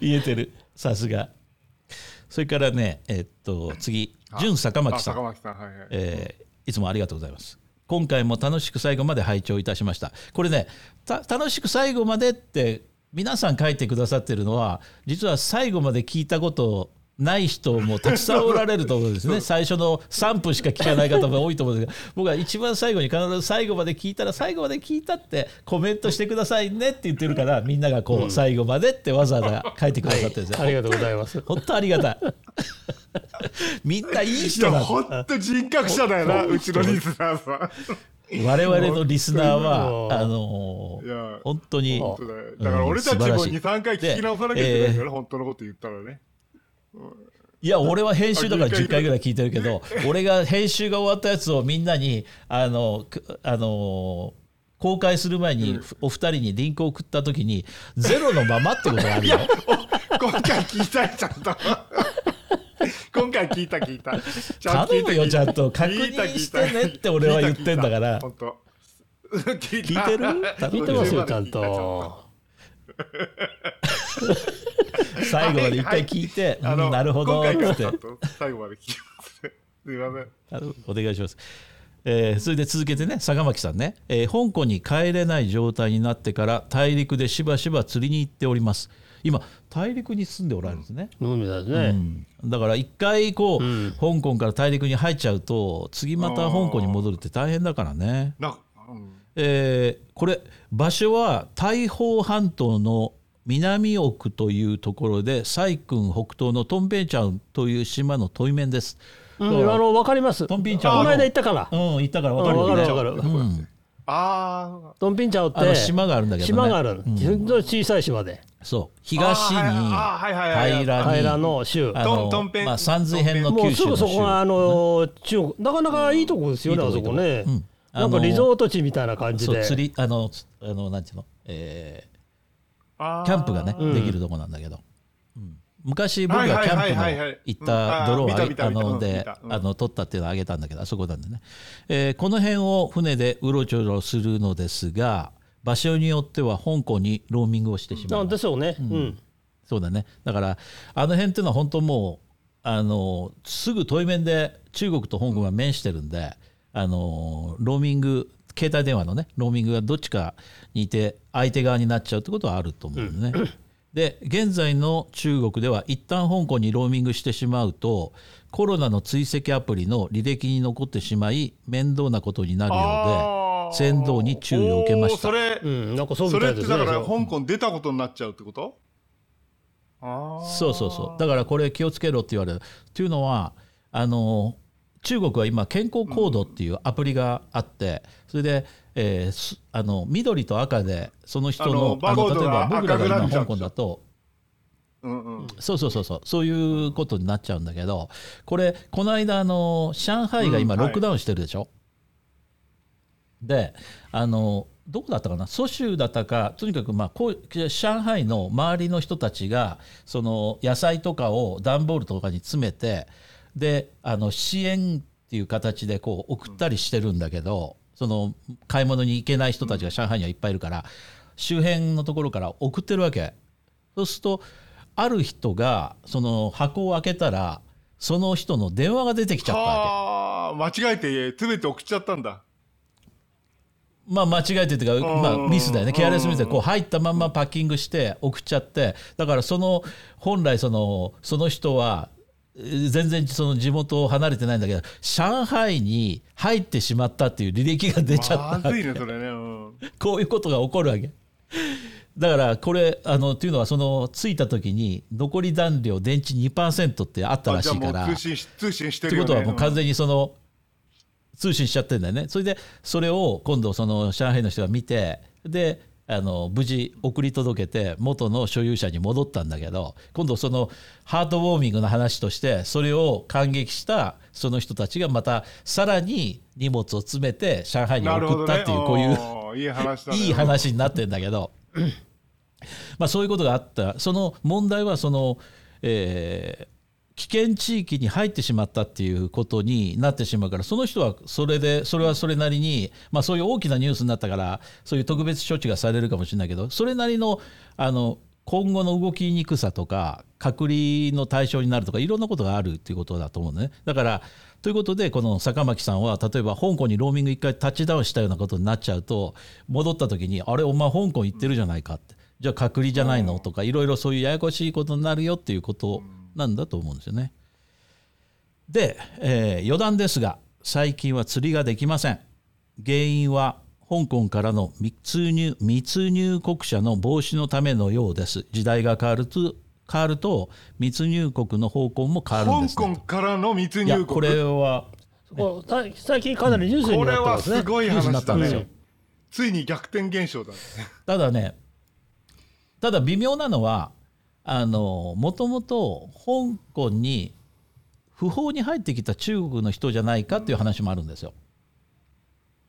言えてるさすがそれからねえっと次純坂巻さんあ坂巻さんはいはい、えーいつもありがとうございます。今回も楽しく最後まで拝聴いたしました。これね、た楽しく最後までって皆さん書いてくださってるのは、実は最後まで聞いたことない人もたくさんおられると思うんですね。<laughs> 最初の3分しか聞かない方も多いと思うんですが、僕は一番最後に必ず最後まで聞いたら最後まで聞いたってコメントしてくださいねって言ってるから、みんながこう最後までってわざわざ書いてくださってるんですよ。<laughs> ありがとうございます。本当ありがたい。みんないいい人だやほんと人格者だよなうちのリスナーさ我々のリスナーはうんあのんいや本当に本当だから俺たちもうん素晴らしい。23回聞き直さなきゃいけないからね。本当のこと言ったらねいや俺は編集だからあ10 10回ぐらい聞いてるけど俺が編集が終わったやつをみんなにあのくあの公開する前にお二人にリンクを送った時にゼロのままってことがあるよ。今回聞いたよちゃんと。今回聞いた <laughs> 聞いた。ちゃんと聞いた頼むよちゃんと。確認してねって俺は言ってんだから。本当。<laughs> 聞い聞いてる？<laughs> 聞いてますよ、ちゃんと。<laughs> 最後まで一回聞いて、あのうんなるほどって。最後まで聞きます。すいません。あのお願いします。えーそれで続けてね坂巻さんね、えー香港に帰れない状態になってから大陸でしばしば釣りに行っております。今大陸に住んでおられるんですね、飲みだですうね。ん。だから一回こう、香港から大陸に入っちゃうと次また香港に戻るって大変だからね、な、うん、えーこれ場所は大宝半島の南奥というところで細君北東のトンペンチャンという島の対面です。うん、あの、わかります。トンピンチャン。この間行ったから。うん、行ったから分かうんわかるよね。るわかる。うん、あドンピンチャオって島があるんだけどね。島がある。小さい島で。そう、東にあーはいはいはいはい。平に平の州。あトントンペンまあ山水編のもうす九州の州。ぐそこがあの中国なかなかいいとこですよねあそこね。うんなんかリゾート地みたいな感じで。釣りあのあのなんていうの、えあー。キャンプがね、うん。できるとこなんだけど、うん。昔僕がキャンプの行った泥をあうん。あー見た見た。あの見でた。うん。あの取ったっていうのをあげたんだけどあそこなんでね、えーこの辺を船でうろちょろするのですが場所によっては香港にローミングをしてしまあいますですよねうん。そうだね。だからあの辺っていうのは本当もうあのすぐ対面で中国と香港が面してるんであのローミング携帯電話のねローミングがどっちかにいて相手側になっちゃうってことはあると思うんでね。で現在の中国では一旦香港にローミングしてしまうとコロナの追跡アプリの履歴に残ってしまい面倒なことになるようで船頭に注意を受けました。それ、うんなんかそうみそれたいですねってだからそう。香港出たことになっちゃうってこと？そうそうそう。だからこれ気をつけろって言われるっていうのはあの中国は今健康コードっていうアプリがあってそれで、えーすあの緑と赤でその人あののバーコード例えばが僕らが今香港だと。うんうん。そうそうそうそう。そういうことになっちゃうんだけどこれこの間あの上海が今うんはい。ロックダウンしてるでしょ、であのどこだったかな？蘇州だったかとにかくまあこう上海の周りの人たちがその野菜とかを段ボールとかに詰めてであの支援っていう形でこう送ったりしてるんだけど、その買い物に行けない人たちが上海にはいっぱいいるから周辺のところから送ってるわけ。そうするとある人がその箱を開けたらその人の電話が出てきちゃったわけ。はあ間違えて全て送っちゃったんだ。まあ間違えてというか、うん。まあ、ミスだよね、ケアレスミスでこう入ったまんまパッキングして送っちゃって、だからその本来その、その人は、えー全然その地元を離れてないんだけど、上海に入ってしまったっていう履歴が出ちゃったまずいねそれね、うん、こういうことが起こるわけ。だからこれあのっていうのはその着いた時に残り残量電池2%ってあったらしいから。う通信し通信してってこるよねとはもう完全にその通信しちゃってんだよね。それでそれを今度その上海の人が見てであの無事送り届けて元の所有者に戻ったんだけど今度そのハートウォーミングの話としてそれを感激したその人たちがまたさらに荷物を詰めて上海に送ったっていうこういういい話になってんだけど。まあそういうことがあった。その問題はその、えー危険地域に入ってしまったっていうことになってしまうからその人はそれでそれはそれなりに、まあ、そういう大きなニュースになったからそういう特別処置がされるかもしれないけどそれなりのあの今後の動きにくさとか隔離の対象になるとかいろんなことがあるっていうことだと思うね。だからということでこの坂巻さんは例えば香港にローミング一回タッチダウンしたようなことになっちゃうと戻った時にあれお前香港行ってるじゃないかって。じゃあ隔離じゃないの？とかいろいろそういうややこしいことになるよっていうことなんだと思うんですよね。で、えー余談ですが最近は釣りができません。原因は香港からの密入密入国者の防止のためのようです。時代が変わると変わると密入国の方向も変わるんです、香港ね。からの密入国？いやこれは最近かなりニュースにこれはなってますねす。ごいニュースにな話だったんですよねついに逆転現象だねただねただ微妙なのはあのもともと香港に不法に入ってきた中国の人じゃないかっていう話もあるんですよ。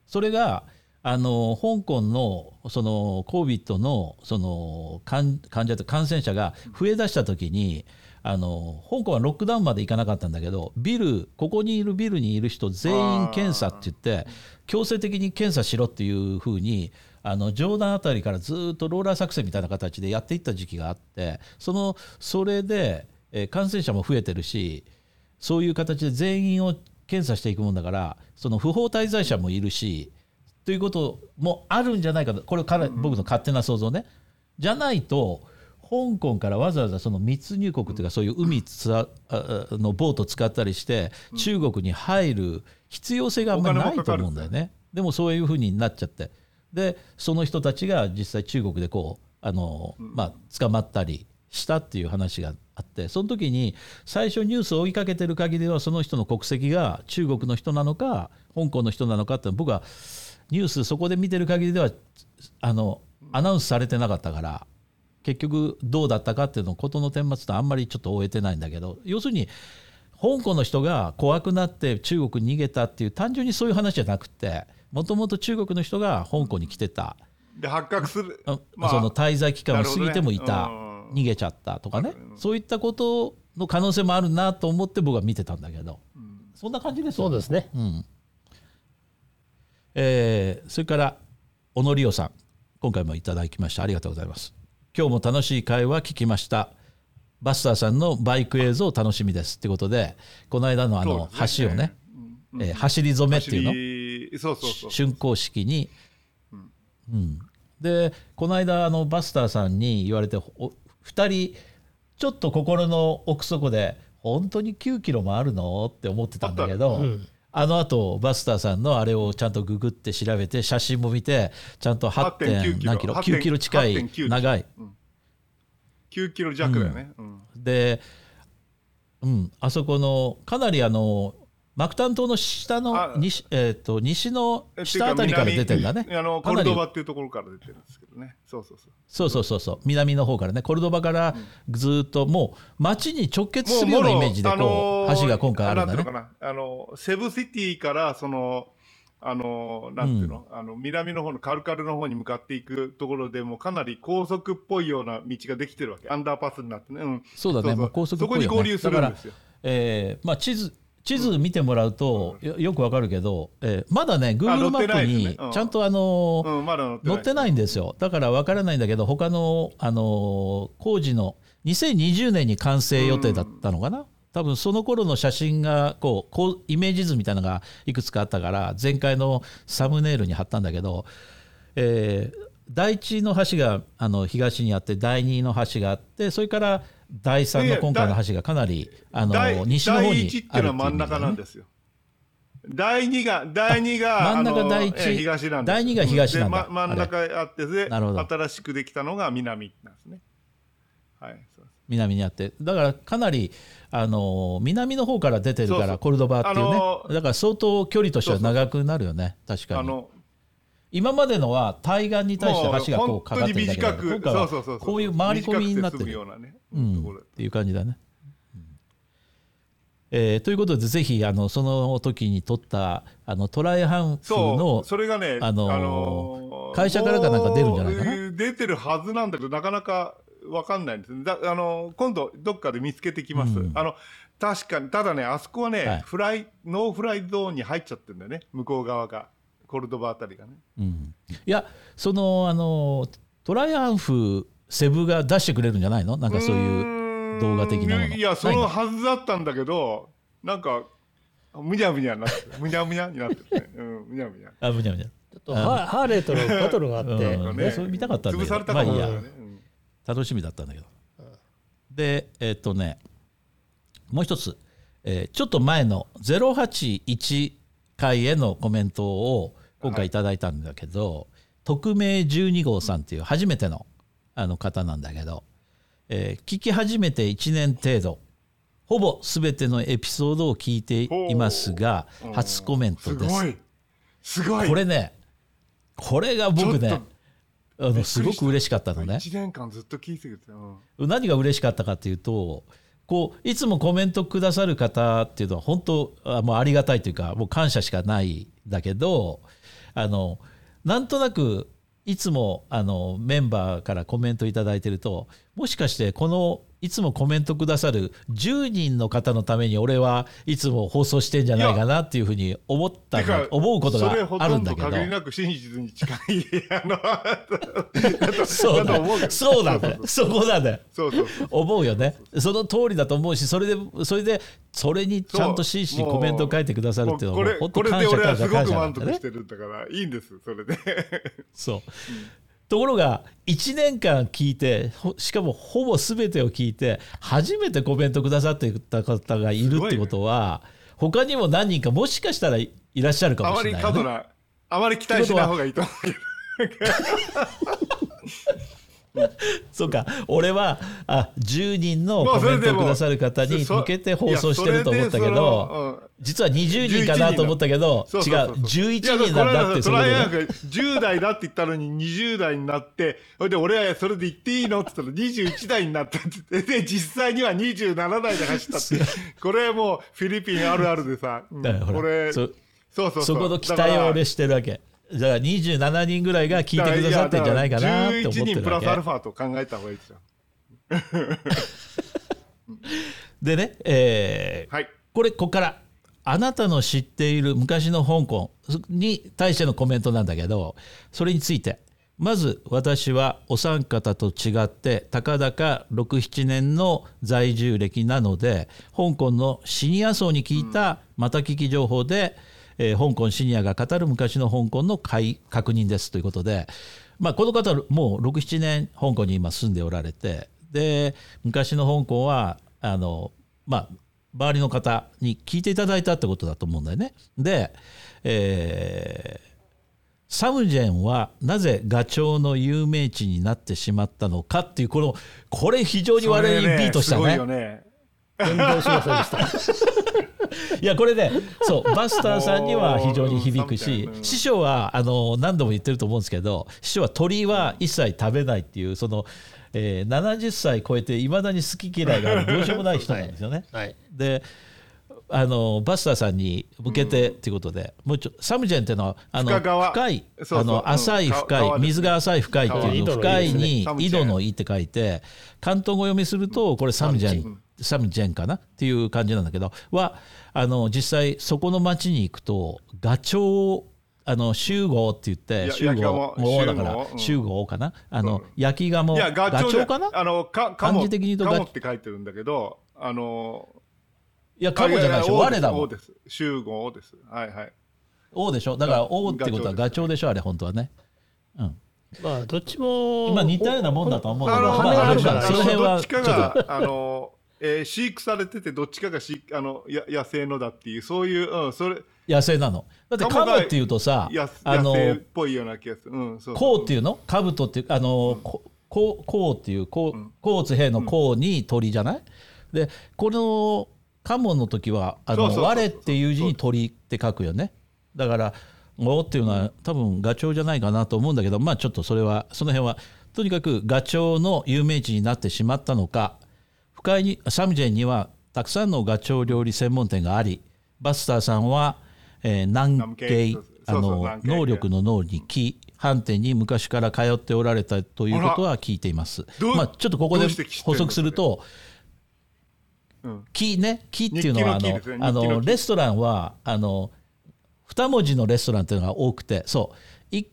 それがあの香港のその COVID のその患者と感染者が増えだした時にあの香港はロックダウンまで行かなかったんだけどビルここにいるビルにいる人全員検査って言って強制的に検査しろっていうふうにあのジョーダンあたりからずっとローラー作戦みたいな形でやっていった時期があってそのそれで、えー感染者も増えてるしそういう形で全員を検査していくもんだからその不法滞在者もいるしということもあるんじゃないかとこれから僕の勝手な想像ね。じゃないと香港からわざわざその密入国というかそういう海つああのボート使ったりして中国に入る必要性があんまりないと思うんだよね。でもそういうふうになっちゃってでその人たちが実際中国でこうあの、まあ、捕まったりしたっていう話があってその時に最初ニュースを追いかけてる限りはその人の国籍が中国の人なのか香港の人なのかって僕はニュースそこで見てる限りではあのアナウンスされてなかったから結局どうだったかっていうのことの顛末とあんまりちょっと終えてないんだけど要するに香港の人が怖くなって中国に逃げたっていう単純にそういう話じゃなくてもともと中国の人が香港に来てた、で発覚する。あまあ。その滞在期間を過ぎてもいた、ね。うん。逃げちゃったとかね、そういったことの可能性もあるなと思って僕は見てたんだけど、そんな感じですよ。そうですね。うん。えーそれから小野理央さん。今回もいただきましたありがとうございます。今日も楽しい会話聞きました。バスターさんのバイク映像楽しみです。ってことでこの間のあのそうですね橋をね、えー走り初めっていうの？そうそうそう。竣工式に、うん。でこの間あのバスターさんに言われてお2人ちょっと心の奥底で本当に9キロもあるの？って思ってたんだけど、あのあとバスターさんのあれをちゃんとググって調べて写真も見てちゃんと8 8.9点何キロ？8.9 9キロ近い8.9長い。9キロ弱だよね、うん。で、うん、あそこのかなりあのマクタン島の下のあ西,、えー、と西の下あたりから出てんだね。南あのコルドバっていうところから出てるんですけどね。そうそうそう。そうそうそう。そう南の方からね。コルドバからずっともう街に直結するようなイメージでこう、あのー橋が今回あるんだね。あのセブシティからそのあのなんていうの,、あの南の方のカルカルの方に向かっていくところでもうかなり高速っぽいような道ができてるわけ。アンダーパスになってね、うん、そうだね。もう高速っそこぽいよね。に合流するんですよ。えーまあ、地図地図見てもらうとよよくわかるけど、えーまだねあ Google マップにちゃんとあの載ってない。んですよ。だからわからないんだけど他の、あのー工事の2020年に完成予定だったのかな、多分その頃の写真がこうこうイメージ図みたいなのがいくつかあったから前回のサムネイルに貼ったんだけど、えー第一の橋があの東にあって第二の橋があってそれから第三の今回の橋がかなりあの第西の方に第一っていうのは真ん中なんですよ。第二が、第二が、真ん中第一えー東なんです第二が東なんだ。真ん中あって、で、なるほど。新しくできたのが南なんですね。はい。そうです。南にあって。だからかなりあの南の方から出てるからコルドバっていうね、あのーだから相当距離としては長くなるよね。確かに。あの、今までのは対岸に対して橋がこうかかってるだけだ今回はこういう回り込みになってる。ようなね、うん。っていう感じだね。えーということでぜひあのその時に撮ったあのトライハンフそのう、それがね、あのーのー会社からかなんか出るんじゃないかな？出てるはずなんだけど、なかなかわかんないんです。だあの今度どっかで見つけてきます、うん。あの確かにただねあそこはね、はい。フライノーフライゾーンに入っちゃってるんだよね向こう側がコルドバあたりがね。うん、いやそのあのトライアンフセブが出してくれるんじゃないの？なんかそういう動画的なもの。いやそのはずだったんだけどなんかむにゃむにゃになってる。むにゃむにゃになってるね。うんむにゃむにゃ。あむにゃむにゃ。ちょっとハハーレーとのバトルがあって、うん。ね。それ見たかったんだけど。潰されたかもまあいいや。楽しみだったんだけど。でえっとねもう一つ、えーちょっと前の081回へのコメントを今回いただいたんだけど、匿名12号さんっていう初めてのあの方なんだけど、えー聞き始めて1年程度ほぼ全てのエピソードを聞いていますが初コメントです。すごい。すごい。これねこれが僕ねあのすごく嬉しかったのね。1年間ずっと聞いてくれてうん。何が嬉しかったかっていうとこういつもコメントくださる方っていうのは本当あもうありがたいというかもう感謝しかないだけどあのなんとなくいつもあのメンバーからコメント頂いてるともしかしてこのいつもコメントくださる10人の方のために俺はいつも放送してんじゃないかなっていうふうに思った思うことがあるんだけど。限りなく真実に近いそうだそう。なんだよそこなんだよそうそうそう。思うよね。その通りだと思うしそれでそれでそれにちゃんと真摯にコメントを書いてくださるっていうのはもうもうこれ本当感謝これで俺は感謝感すごく満足してるんだからいいんですそれで。そう、ところが1年間聞いてほしかもほぼ全てを聞いて初めてコメントくださってた方がいるってことは、他にも何人かもしかしたらいいらっしゃるかあまりもしれないよね、過度なあまり期待しない方がいいと思う <laughs> <laughs> そうか。俺はあ10人のコメントをくださる方に向けて放送してると思ったけど、実は20人かなと思ったけど違うそうそうそうそう。11いや人なんだってトそういうことねライアングル10代だって言ったのに20代になってそれで俺はそれで言っていいのって言ったら21代になったってで実際には27代で走ったって。<laughs> これもうフィリピンあるあるでさ、うん。これそそうそうそう。そこの期待を俺してるわけだから27人ぐらいが聞いてくださってんじゃないかなって思って11人るわけ。プラスアルファと考えた方がいいですよ。<laughs> でね、えーはい。これここからあなたの知っている昔の香港に対してのコメントなんだけどそれについて。まず私はお三方と違ってたかだか67年の在住歴なので香港のシニア層に聞いたまた聞き情報で、えー香港シニアが語る昔の香港の解確認ですということで、まあ、この方もう67年香港に今住んでおられてで昔の香港はあのまあ周りの方に聞いていただいたってことだと思うんだよね。で、えーサムジェンはなぜガチョウの有名地になってしまったのかっていうこのこれ非常に我々にビートしたねすごいよね全然しませんでした。<laughs> いやこれねそうバスターさんには非常に響くし師匠はあの何度も言ってると思うんですけど師匠は鳥は一切食べないっていうその、えー70歳超えていまだに好き嫌いがあるどうしようもない人なんですよね。はい。であのバスターさんに向けてっていうことで、もうちょサムジェンっていうのはあの深いあの浅いうん深い水が浅い深いっていうの川深いに井戸の井って書いて関東語読みするとこれサムジェンサムジェンかなっていう感じなんだけどはあの実際そこの町に行くとガチョウあの集合って言ってや集合焼き鴨だから集合。かな？あの焼き鴨？ガチョウかな？あのか漢字的に言うとガカモって書いてるんだけどあのいやカモじゃないでしょ。我だも。ん王です。集合です。はいはい。王でしょ。だからガ王ってことはガガチョウでしょあれ本当はね。うん。まあどっちも。まあ似たようなもんだと思うけど、あのまあ、あるからその辺はどっちかがあの、えー飼育されててどっちかが飼あのや野生のだっていうそういう、うん、それ。野生なの。だってカモっていうとさや、あ野生っの、ぽいような気がする、うん、そうこうっていうの？カブトっていう、あの、ここうこうっていう、こう、こうつ兵のこうに鳥じゃない？で、このカモの時は、あの、我っていう字に鳥って書くよね。だから、おっていうのは多分ガチョウじゃないかなと思うんだけど、まあちょっとそれは、その辺は、とにかくガチョウの有名地になってしまったのか、深いにサムジェンにはたくさんのガチョウ料理専門店がありバスターさんは、えー南南系系そうそうあの能力の脳に木飯店に昔から通っておられたということは聞いています。まあ、ちょっとここで補足するとうん木ね木っていうのはあののあのレストランはあの二文字のレストランっていうのが多くてそう。い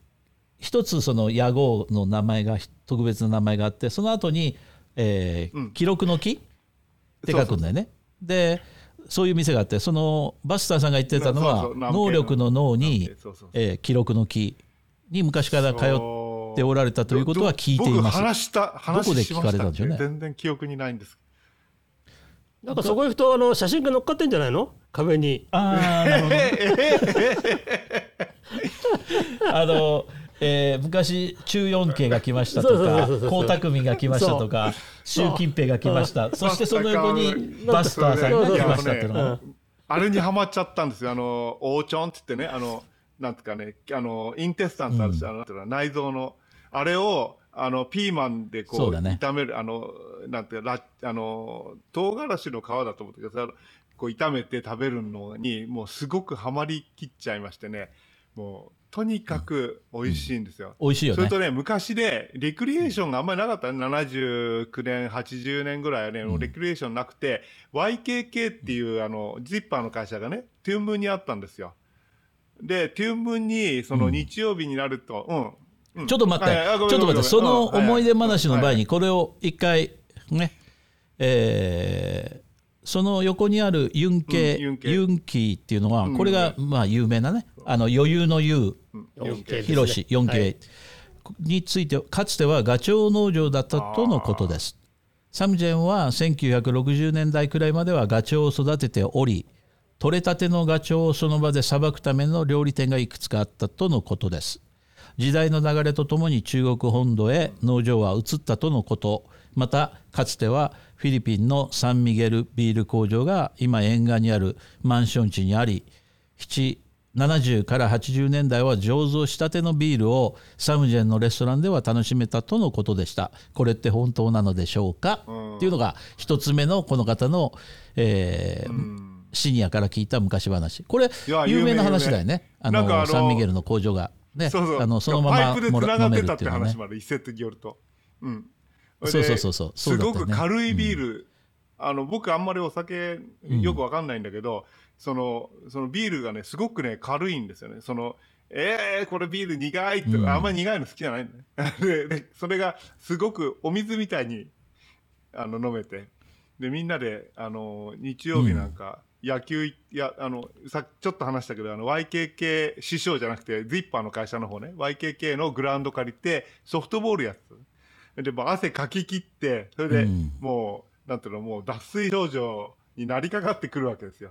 一つその屋号の名前が特別な名前があってその後に、えーうん。記録の木って書くんだよね。でそういう店があってそのバスターさんが言ってたのは能力の脳にえー記録の木に昔から通っておられたということは聞いてい僕ます。話した話どこで聞しましたかれたんでしょうね。全然記憶にないんですなんかそこ行くとあの写真が乗っかってんじゃないの？壁に。あーなるほど <laughs> あの、えー昔中四系が来ましたとか江沢民が来ましたとか習近平が来ました。そしてその横にバスターさんが来ましたっていうのあれにハマっちゃったんですよ。あの、オーチョンって言ってね、あの、なんていうかね、あの、インテスタントあるし、あのなん。ていうの内臓の、あれを、あの、ピーマンでこう、そうだね。炒める、あの、なんていうか、ラあの、唐辛子の皮だと思ってください。こう炒めて食べるのに、もうすごくハマりきっちゃいましてね、もう、とにかく美味しいんですよ。美味しいよね。それとね、昔で、レクリエーションがあんまりなかったね。79年、80年ぐらいはね、レクリエーションなくて、YKK っていう、あの、ジッパーの会社がね、トゥーンムーンにあったんですよ。で、トゥーンムーンに、その日曜日になると、うん。うん。ちょっと待って、ちょっと待って、その思い出話の前はいに、これを一回、ね、えーその横にあるユンケ、うんユンケ。ユンキーっていうのは、うん。これがまあ有名なね、あの余裕の優、うん。四系4ヒロシ、4系について、かつてはガチョウ農場だったとのことです。サムジェンは1960年代くらいまではガチョウを育てており、取れたてのガチョウをその場でさばくための料理店がいくつかあったとのことです。時代の流れとともに中国本土へ農場は移ったとのこと。またかつてはフィリピンのサンミゲルビール工場が今沿岸にあるマンション地にあり7 70から80年代は醸造したてのビールをサムジェンのレストランでは楽しめたとのことでした。これって本当なのでしょうか、っていうのが一つ目のこの方の、えーシニアから聞いた昔話。これや有名な話だよね。あのサンミゲルの工場がねそうそう。あのそのままパイプでもら飲め繋がってたって話まで一説によると。うん。そうそうそうそう。そうすごく軽いビール、あの僕あんまりお酒よくわかんないんだけど、そのそのビールがねすごくね軽いんですよね。そのえー、これビール苦いって、うん。あんまり苦いの好きじゃない <laughs> でそれがすごくお水みたいにあの飲めて。でみんなであの日曜日なんか、野球いやあのさちょっと話したけどあの YKK 師匠じゃなくてズイッパーの会社の方ね YKK のグラウンド借りてソフトボールやつでもう汗かき切ってそれでうん。もう、なんていうのもう脱水症状になりかかってくるわけですよ。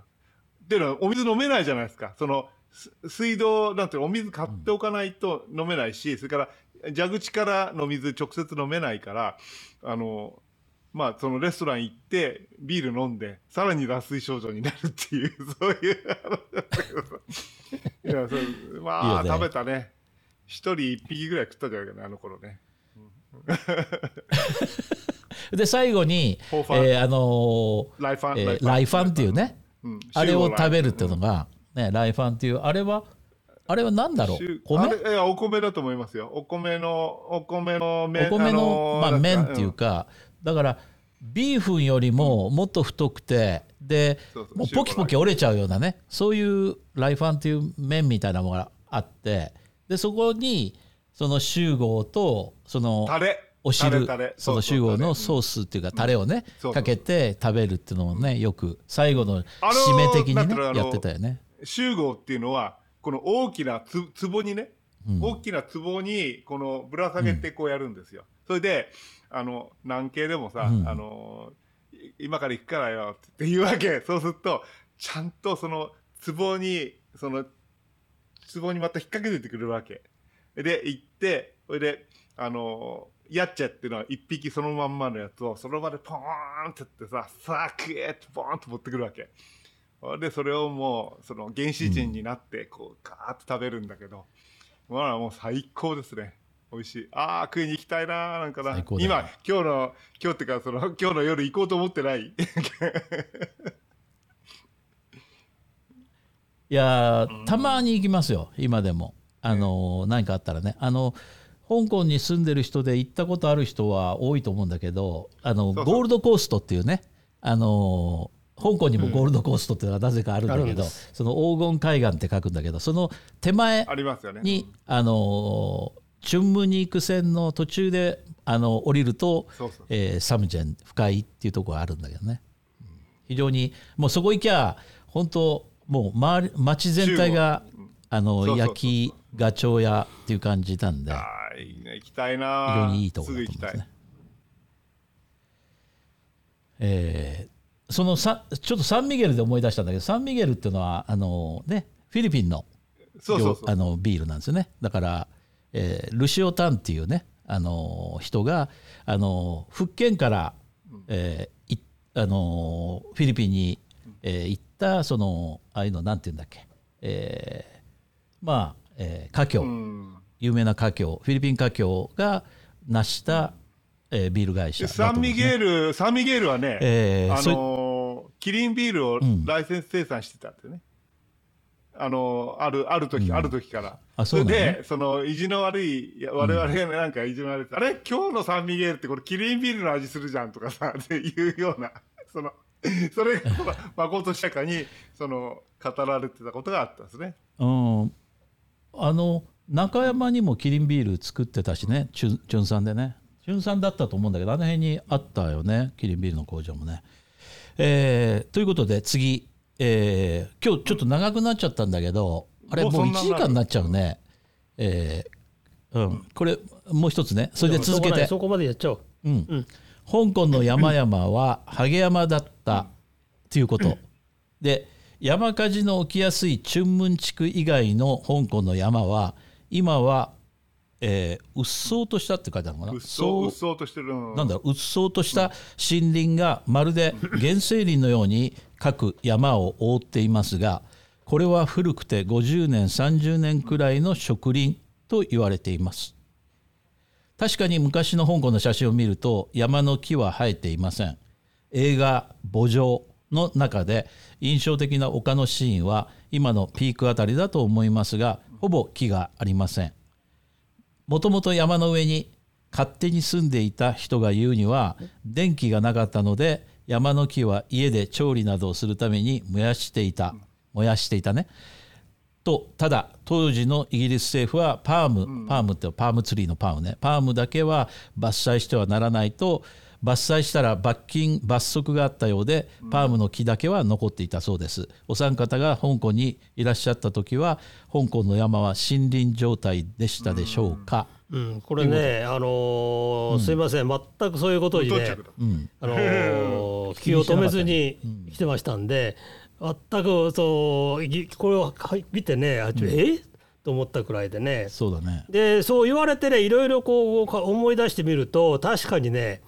っていうのはお水飲めないじゃないですか。そのす水道なんていうのお水買っておかないと飲めないし、それから蛇口からの水直接飲めないからあのまあそのレストラン行ってビール飲んでさらに脱水症状になるっていう <laughs> そういうあのだった。けどさいやそうまあね。食べたね。一人一匹ぐらい食ったんじゃないかなあの頃ね。<laughs> で最後に、えーあのーライファン、えーライファン。っていうね。うん。あれを食べるっていうのうんが、ね、ライファンっていうあれはあれは何だろう？米？いやお米だと思いますよ。お米のお米の麺お米の、まあ、ー麺っていうか、だからビーフンよりももっと太くてでもうポキポキ折れちゃうようなねそういうライファンっていう麺みたいなものがあってでそこにその集合とそのタレ。お汁その集合のそソースっていうかタレをねかけて食べるっていうのをねよく最後の締め的にねやってたよね。集合っていうのはこの大きなつ壺にね、大きな壺にこのぶら下げてこうやるんですよ。それであの南京でもさ、うん。あのい今から行くからよって言うわけ。<laughs> そうするとちゃんとその壺にその壺にまた引っ掛けててくれるわけ。で行ってそれであのやっちゃっていうのは一匹そのまんまのやつをその場でポーンってやってささあ食えってポーンと持ってくるわけ。でそれをもうその原始人になってこうガーッと食べるんだけど、まあもう最高ですね美味しい。ああ食いに行きたいななんかな。今今日の今日っていうかその <laughs> 今日の夜行こうと思ってない？<laughs> いやーたまに行きますよ。今でも。あの何かあったらね。あの香港に住んでる人で行ったことある人は多いと思うんだけどあのゴールドコーストっていうね。あの香港にもゴールドコーストっていうのはなぜかあるんだけど、あるんその黄金海岸って書くんだけどその手前ありますよね。に、あのチュンムに行く線の途中であの降りると、そえーサムジェン深いっていうところがあるんだけどね、うん非常にもうそこ行きゃ本当もう周り街全体があの焼きガチョウ屋っていう感じなんでああ、いいね。行きたいな。非常にいいところだと思いますね。。えーそのさちょっとサンミゲルで思い出したんだけどサンミゲルっていうのはあの、ね、フィリピンの。あのビールなんですよねだから、えールシオ・タンっていうねあの人があの福建から、えーいあのフィリピンに、えー行ったそのああいうのなんて言うんだっけ、えーまあ、えー華僑、うん。有名な華僑フィリピン華僑が成した、えービール会社でサンミゲール、サンミゲールはね、あえーそのーキリンビールをライセンス生産してたんですよね。あのーある、ある時、ある時から。あそうねれで、その、意地の悪い、我々がなんか意地の悪い、あれ？今日のサンミゲールってこれキリンビールの味するじゃんとかさ、<laughs> っていうような、その、それが、まことしやかに、その、語られてたことがあったんですね。うん、あの中山にもキリンビール作ってたしねチュンチュンさんでね。チュンさんだったと思うんだけどあの辺にあったよねキリンビールの工場もね。えーということで次、えー今日ちょっと長くなっちゃったんだけどあれもう1もうそんな時間になっちゃうね。えーうん、これもう一つね。それで続けて。そこまでやっちゃおう。うん、香港の山々はハゲ山だったということ、で山火事の起きやすいチュンムン地区以外の香港の山は今は、えー、うっそうとしたって書いてあるのかな。うっそ、そう。うっそうとしてる。うんなんだろう。うっそうとした森林がまるで原生林のように各山を覆っていますがこれは古くて50年30年くらいの植林と言われています。確かに昔の香港の写真を見ると山の木は生えていません。映画「墓場」の中で印象的な丘のシーンは今のピークあたりだと思いますがほぼ木がありません。もともと山の上に勝手に住んでいた人が言うには電気がなかったので山の木は家で調理などをするために燃やしていた。燃やしていたね。とただ当時のイギリス政府はパーム、パームってパームツリーのパームね。パームだけは伐採してはならないと伐採したら罰金罰則があったようでパームの木だけは残っていたそうです。お三方が香港にいらっしゃった時は香港の山は森林状態でしたでしょうか、うん、これね、あのーすいません、全くそういうことにねあのー気を止めずに来てましたんで、全くそういこれを見てね、あちょえ？と思ったくらいでね。そうだね。でそう言われてねいろいろこうか思い出してみると確かにね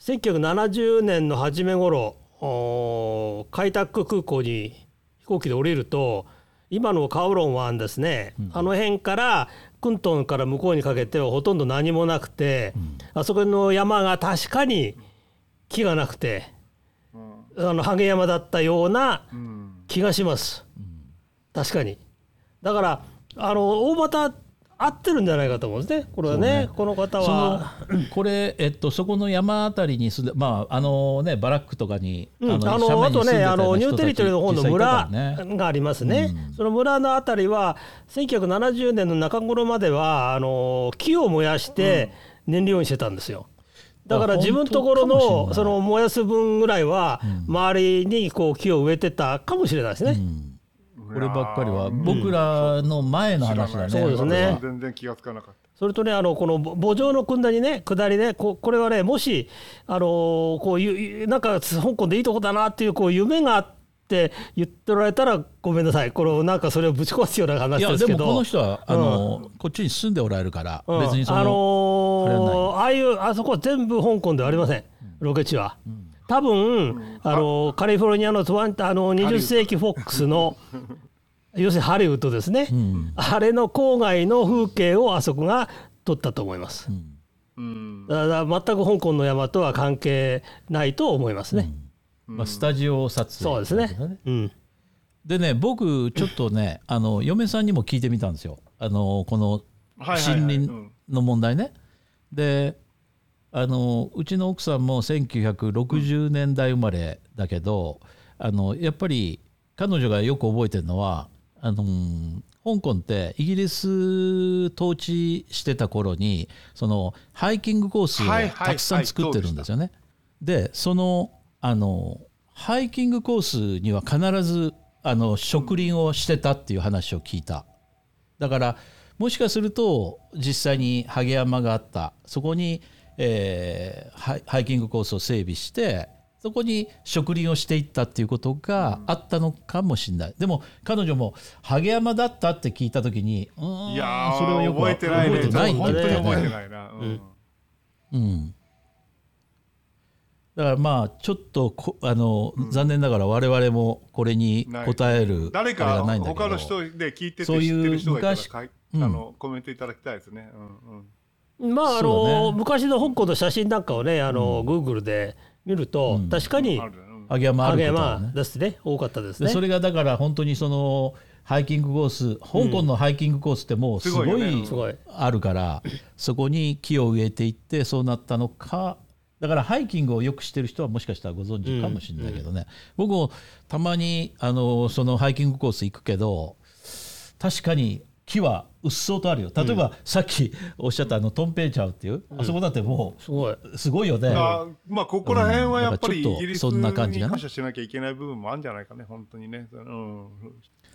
1970年の初め頃開拓空港に飛行機で降りると今のカオロン湾ですね、あの辺からクントンから向こうにかけてはほとんど何もなくて、あそこの山が確かに木がなくて、あのハゲ山だったようなうん。気がします、確かに。だからあの大股合ってるんじゃないかと思うんですね。これはねこの方は。これ、えっと、そこの山あたりに住んで、まああのね、バラックとかに、うん、あ斜のあとねあのニューテリトリーの方の村がありますね、その村のあたりは1970年の中頃まではあの木を燃やして燃料にしてたんですよ。だからあ自分のところのその燃やす分ぐらいは周りにこう木を植えてたかもしれないですね。こればっかりは僕らの前の話だね。そうですね。全然気がつかなかった。それとねあのこの墓場の下りね下りねここれはねもしあのこういうなんか香港でいいとこだなっていうこう夢があって言っておられたらごめんなさい。これなんかそれをぶち壊すようない話やですけど。でもこの人はあの、こっちに住んでおられるから、うん。別にその、あのーああいうあそこは全部香港ではありません、ロケ地は。多分、あのカリフォルニアのトワンあの20世紀フォックスの要するにハリウッドですね、あれの郊外の風景をあそこが撮ったと思います。うん。だから全く香港の山とは関係ないと思いますね。まあ、スタジオ撮影そうですね。うん。でね僕ちょっとね <laughs> あの嫁さんにも聞いてみたんですよ。あのこのはいはいはい森林うんの問題ね。であのうちの奥さんも1960年代生まれだけど、あのやっぱり彼女がよく覚えてるのはあの香港ってイギリス統治してた頃にそのハイキングコースをはいはいはいたくさん作ってるんですよね。でそのあのハイキングコースには必ずあの植林をしてたっていう話を聞いた。だからもしかすると実際に萩山があったそこに、えーハイキングコースを整備してそこに植林をしていったっていうことがあったのかもしれない、でも彼女も萩山だったって聞いた時にうーんいやーそれはよく覚えてないね。覚えてないんだ本当に覚えてねないな、うん。うん、だからまあちょっとこあの、残念ながら我々もこれに答える誰あれがかないんだけど。他の人で聞いてて知ってる人がいたらうん。あのコメントいただきたいですね。うんうんまああの、ね。昔の香港の写真なんかをねあの、Google で見ると、うん。確かにあるね。うん。萩山あるですね。多かったですね。でそれがだから本当にそのハイキングコース香港のハイキングコースってもうすごいあるからそこに木を植えていってそうなったのか。だからハイキングをよくしてる人はもしかしたらご存知かもしれないけどね、僕もたまにあのそのハイキングコース行くけど確かに木はうっそうとあるよ。例えば、さっきおっしゃったあのトンペイチャウっていう、あそこだってもすごい。うすごいよね。あまあここら辺はやっぱりイギリスそんな感じかなに感謝しなきゃいけない部分もあるんじゃないかね本当にね。うん。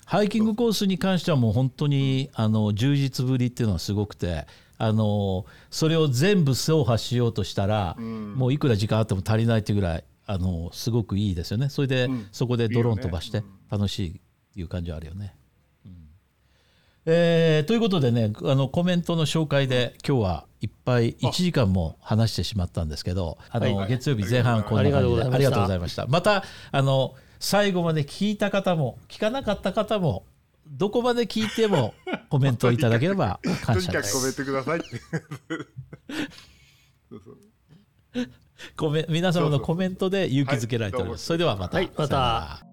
ハイキングコースに関してはもう本当にあの充実ぶりっていうのはすごくてあのそれを全部走破しようとしたら、ん。もういくら時間あっても足りないっていうぐらいあのすごくいいですよね。それで、うん。そこでドローン飛ばして楽しいっていう感じはあるよね。うんえーということでねあのコメントの紹介で今日はいっぱい1時間も話してしまったんですけどあの、はい。月曜日前半こんな感じであありがとうございました。またあの最後まで聞いた方も聞かなかった方もどこまで聞いても <laughs> コメントをいただければと感謝でにかくコメンすトください。<laughs> そうそう。コメ皆様のコメントで勇気づけられております、それではまた、はいまた